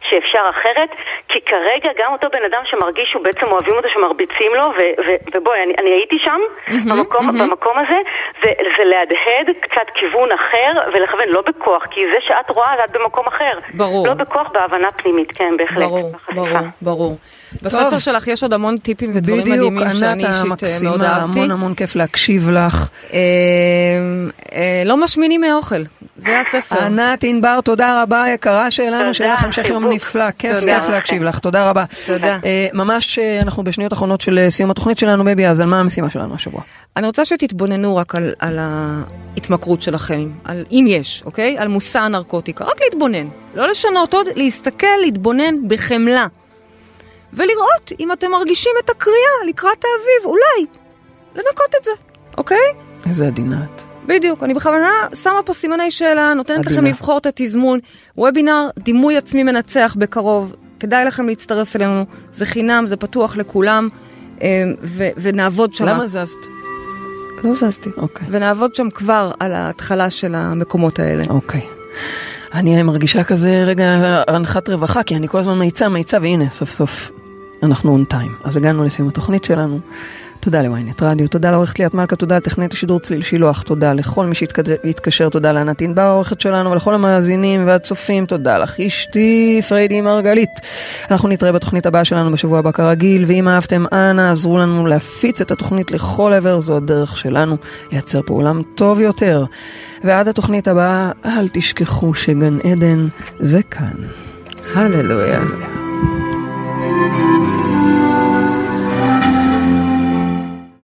שאפשר אחרת, כי כרגע גם אותו בן אדם שמרגיש שהוא בעצם אוהבים אותו, שמרביצים לו, ובואי, אני, אני הייתי שם, mm-hmm, במקום, mm-hmm. במקום הזה, זה להדהד קצת כיוון אחר, ולכוון לא בכוח, כי זה שאת רואה, את במקום אחר. ברור. לא בכוח, בהבנה פנימית, כן, בהחלט. ברור, ברור, ברור. בספר שלך יש עוד המון טיפים ודברים בדיוק, מדהימים שאני אישית מאוד אהבתי. בדיוק, ענת המקסימה, המון המון כיף להקשיב לך. אה, אה, לא משמינים מאוכל, זה הספר. ענת ענבר, תודה רבה יקרה שלנו, שיהיה לך המשך יום נפלא, כיף כיף להקשיב לך, תודה רבה. תודה. ממש אנחנו בשניות אחרונות של סיום התוכנית שלנו, בבי, אז על מה המשימה שלנו השבוע? אני רוצה שתתבוננו רק על, על ההתמכרות שלכם, על אם יש, אוקיי? על מושא הנרקוטיקה, רק להתבונן. לא לשנות עוד, להסתכל, להתבונן בחמלה. ולראות אם אתם מרגישים את הקריאה לקראת האביב, אולי לנקות את זה, אוקיי? איזה עדינה את. בדיוק, אני בכוונה שמה פה סימני שאלה, נותנת לכם. לבחור את התזמון. וובינר, דימוי עצמי מנצח בקרוב, כדאי לכם להצטרף אלינו, זה חינם, זה פתוח לכולם, ו- ונעבוד שם. למה זזת? לא זזתי. אוקיי. ונעבוד שם כבר על ההתחלה של המקומות האלה. אוקיי. אני מרגישה כזה רגע אנחת רווחה, כי אני כל הזמן מאיצה, מאיצה, והנה, סוף סוף אנחנו און טיים. אז הגענו לסיום התוכנית שלנו. תודה לוויינט רדיו, תודה לעורכת ליאת מלכה, תודה לטכנית השידור צליל שילוח, תודה לכל מי שהתקשר, תודה לענת ענבר העורכת שלנו ולכל המאזינים והצופים, תודה לך אשתי פריידי מרגלית. אנחנו נתראה בתוכנית הבאה שלנו בשבוע הבא כרגיל, ואם אהבתם אנא עזרו לנו להפיץ את התוכנית לכל עבר, זו הדרך שלנו לייצר פה עולם טוב יותר. ועד התוכנית הבאה, אל תשכחו שגן עדן זה כאן. הללויה.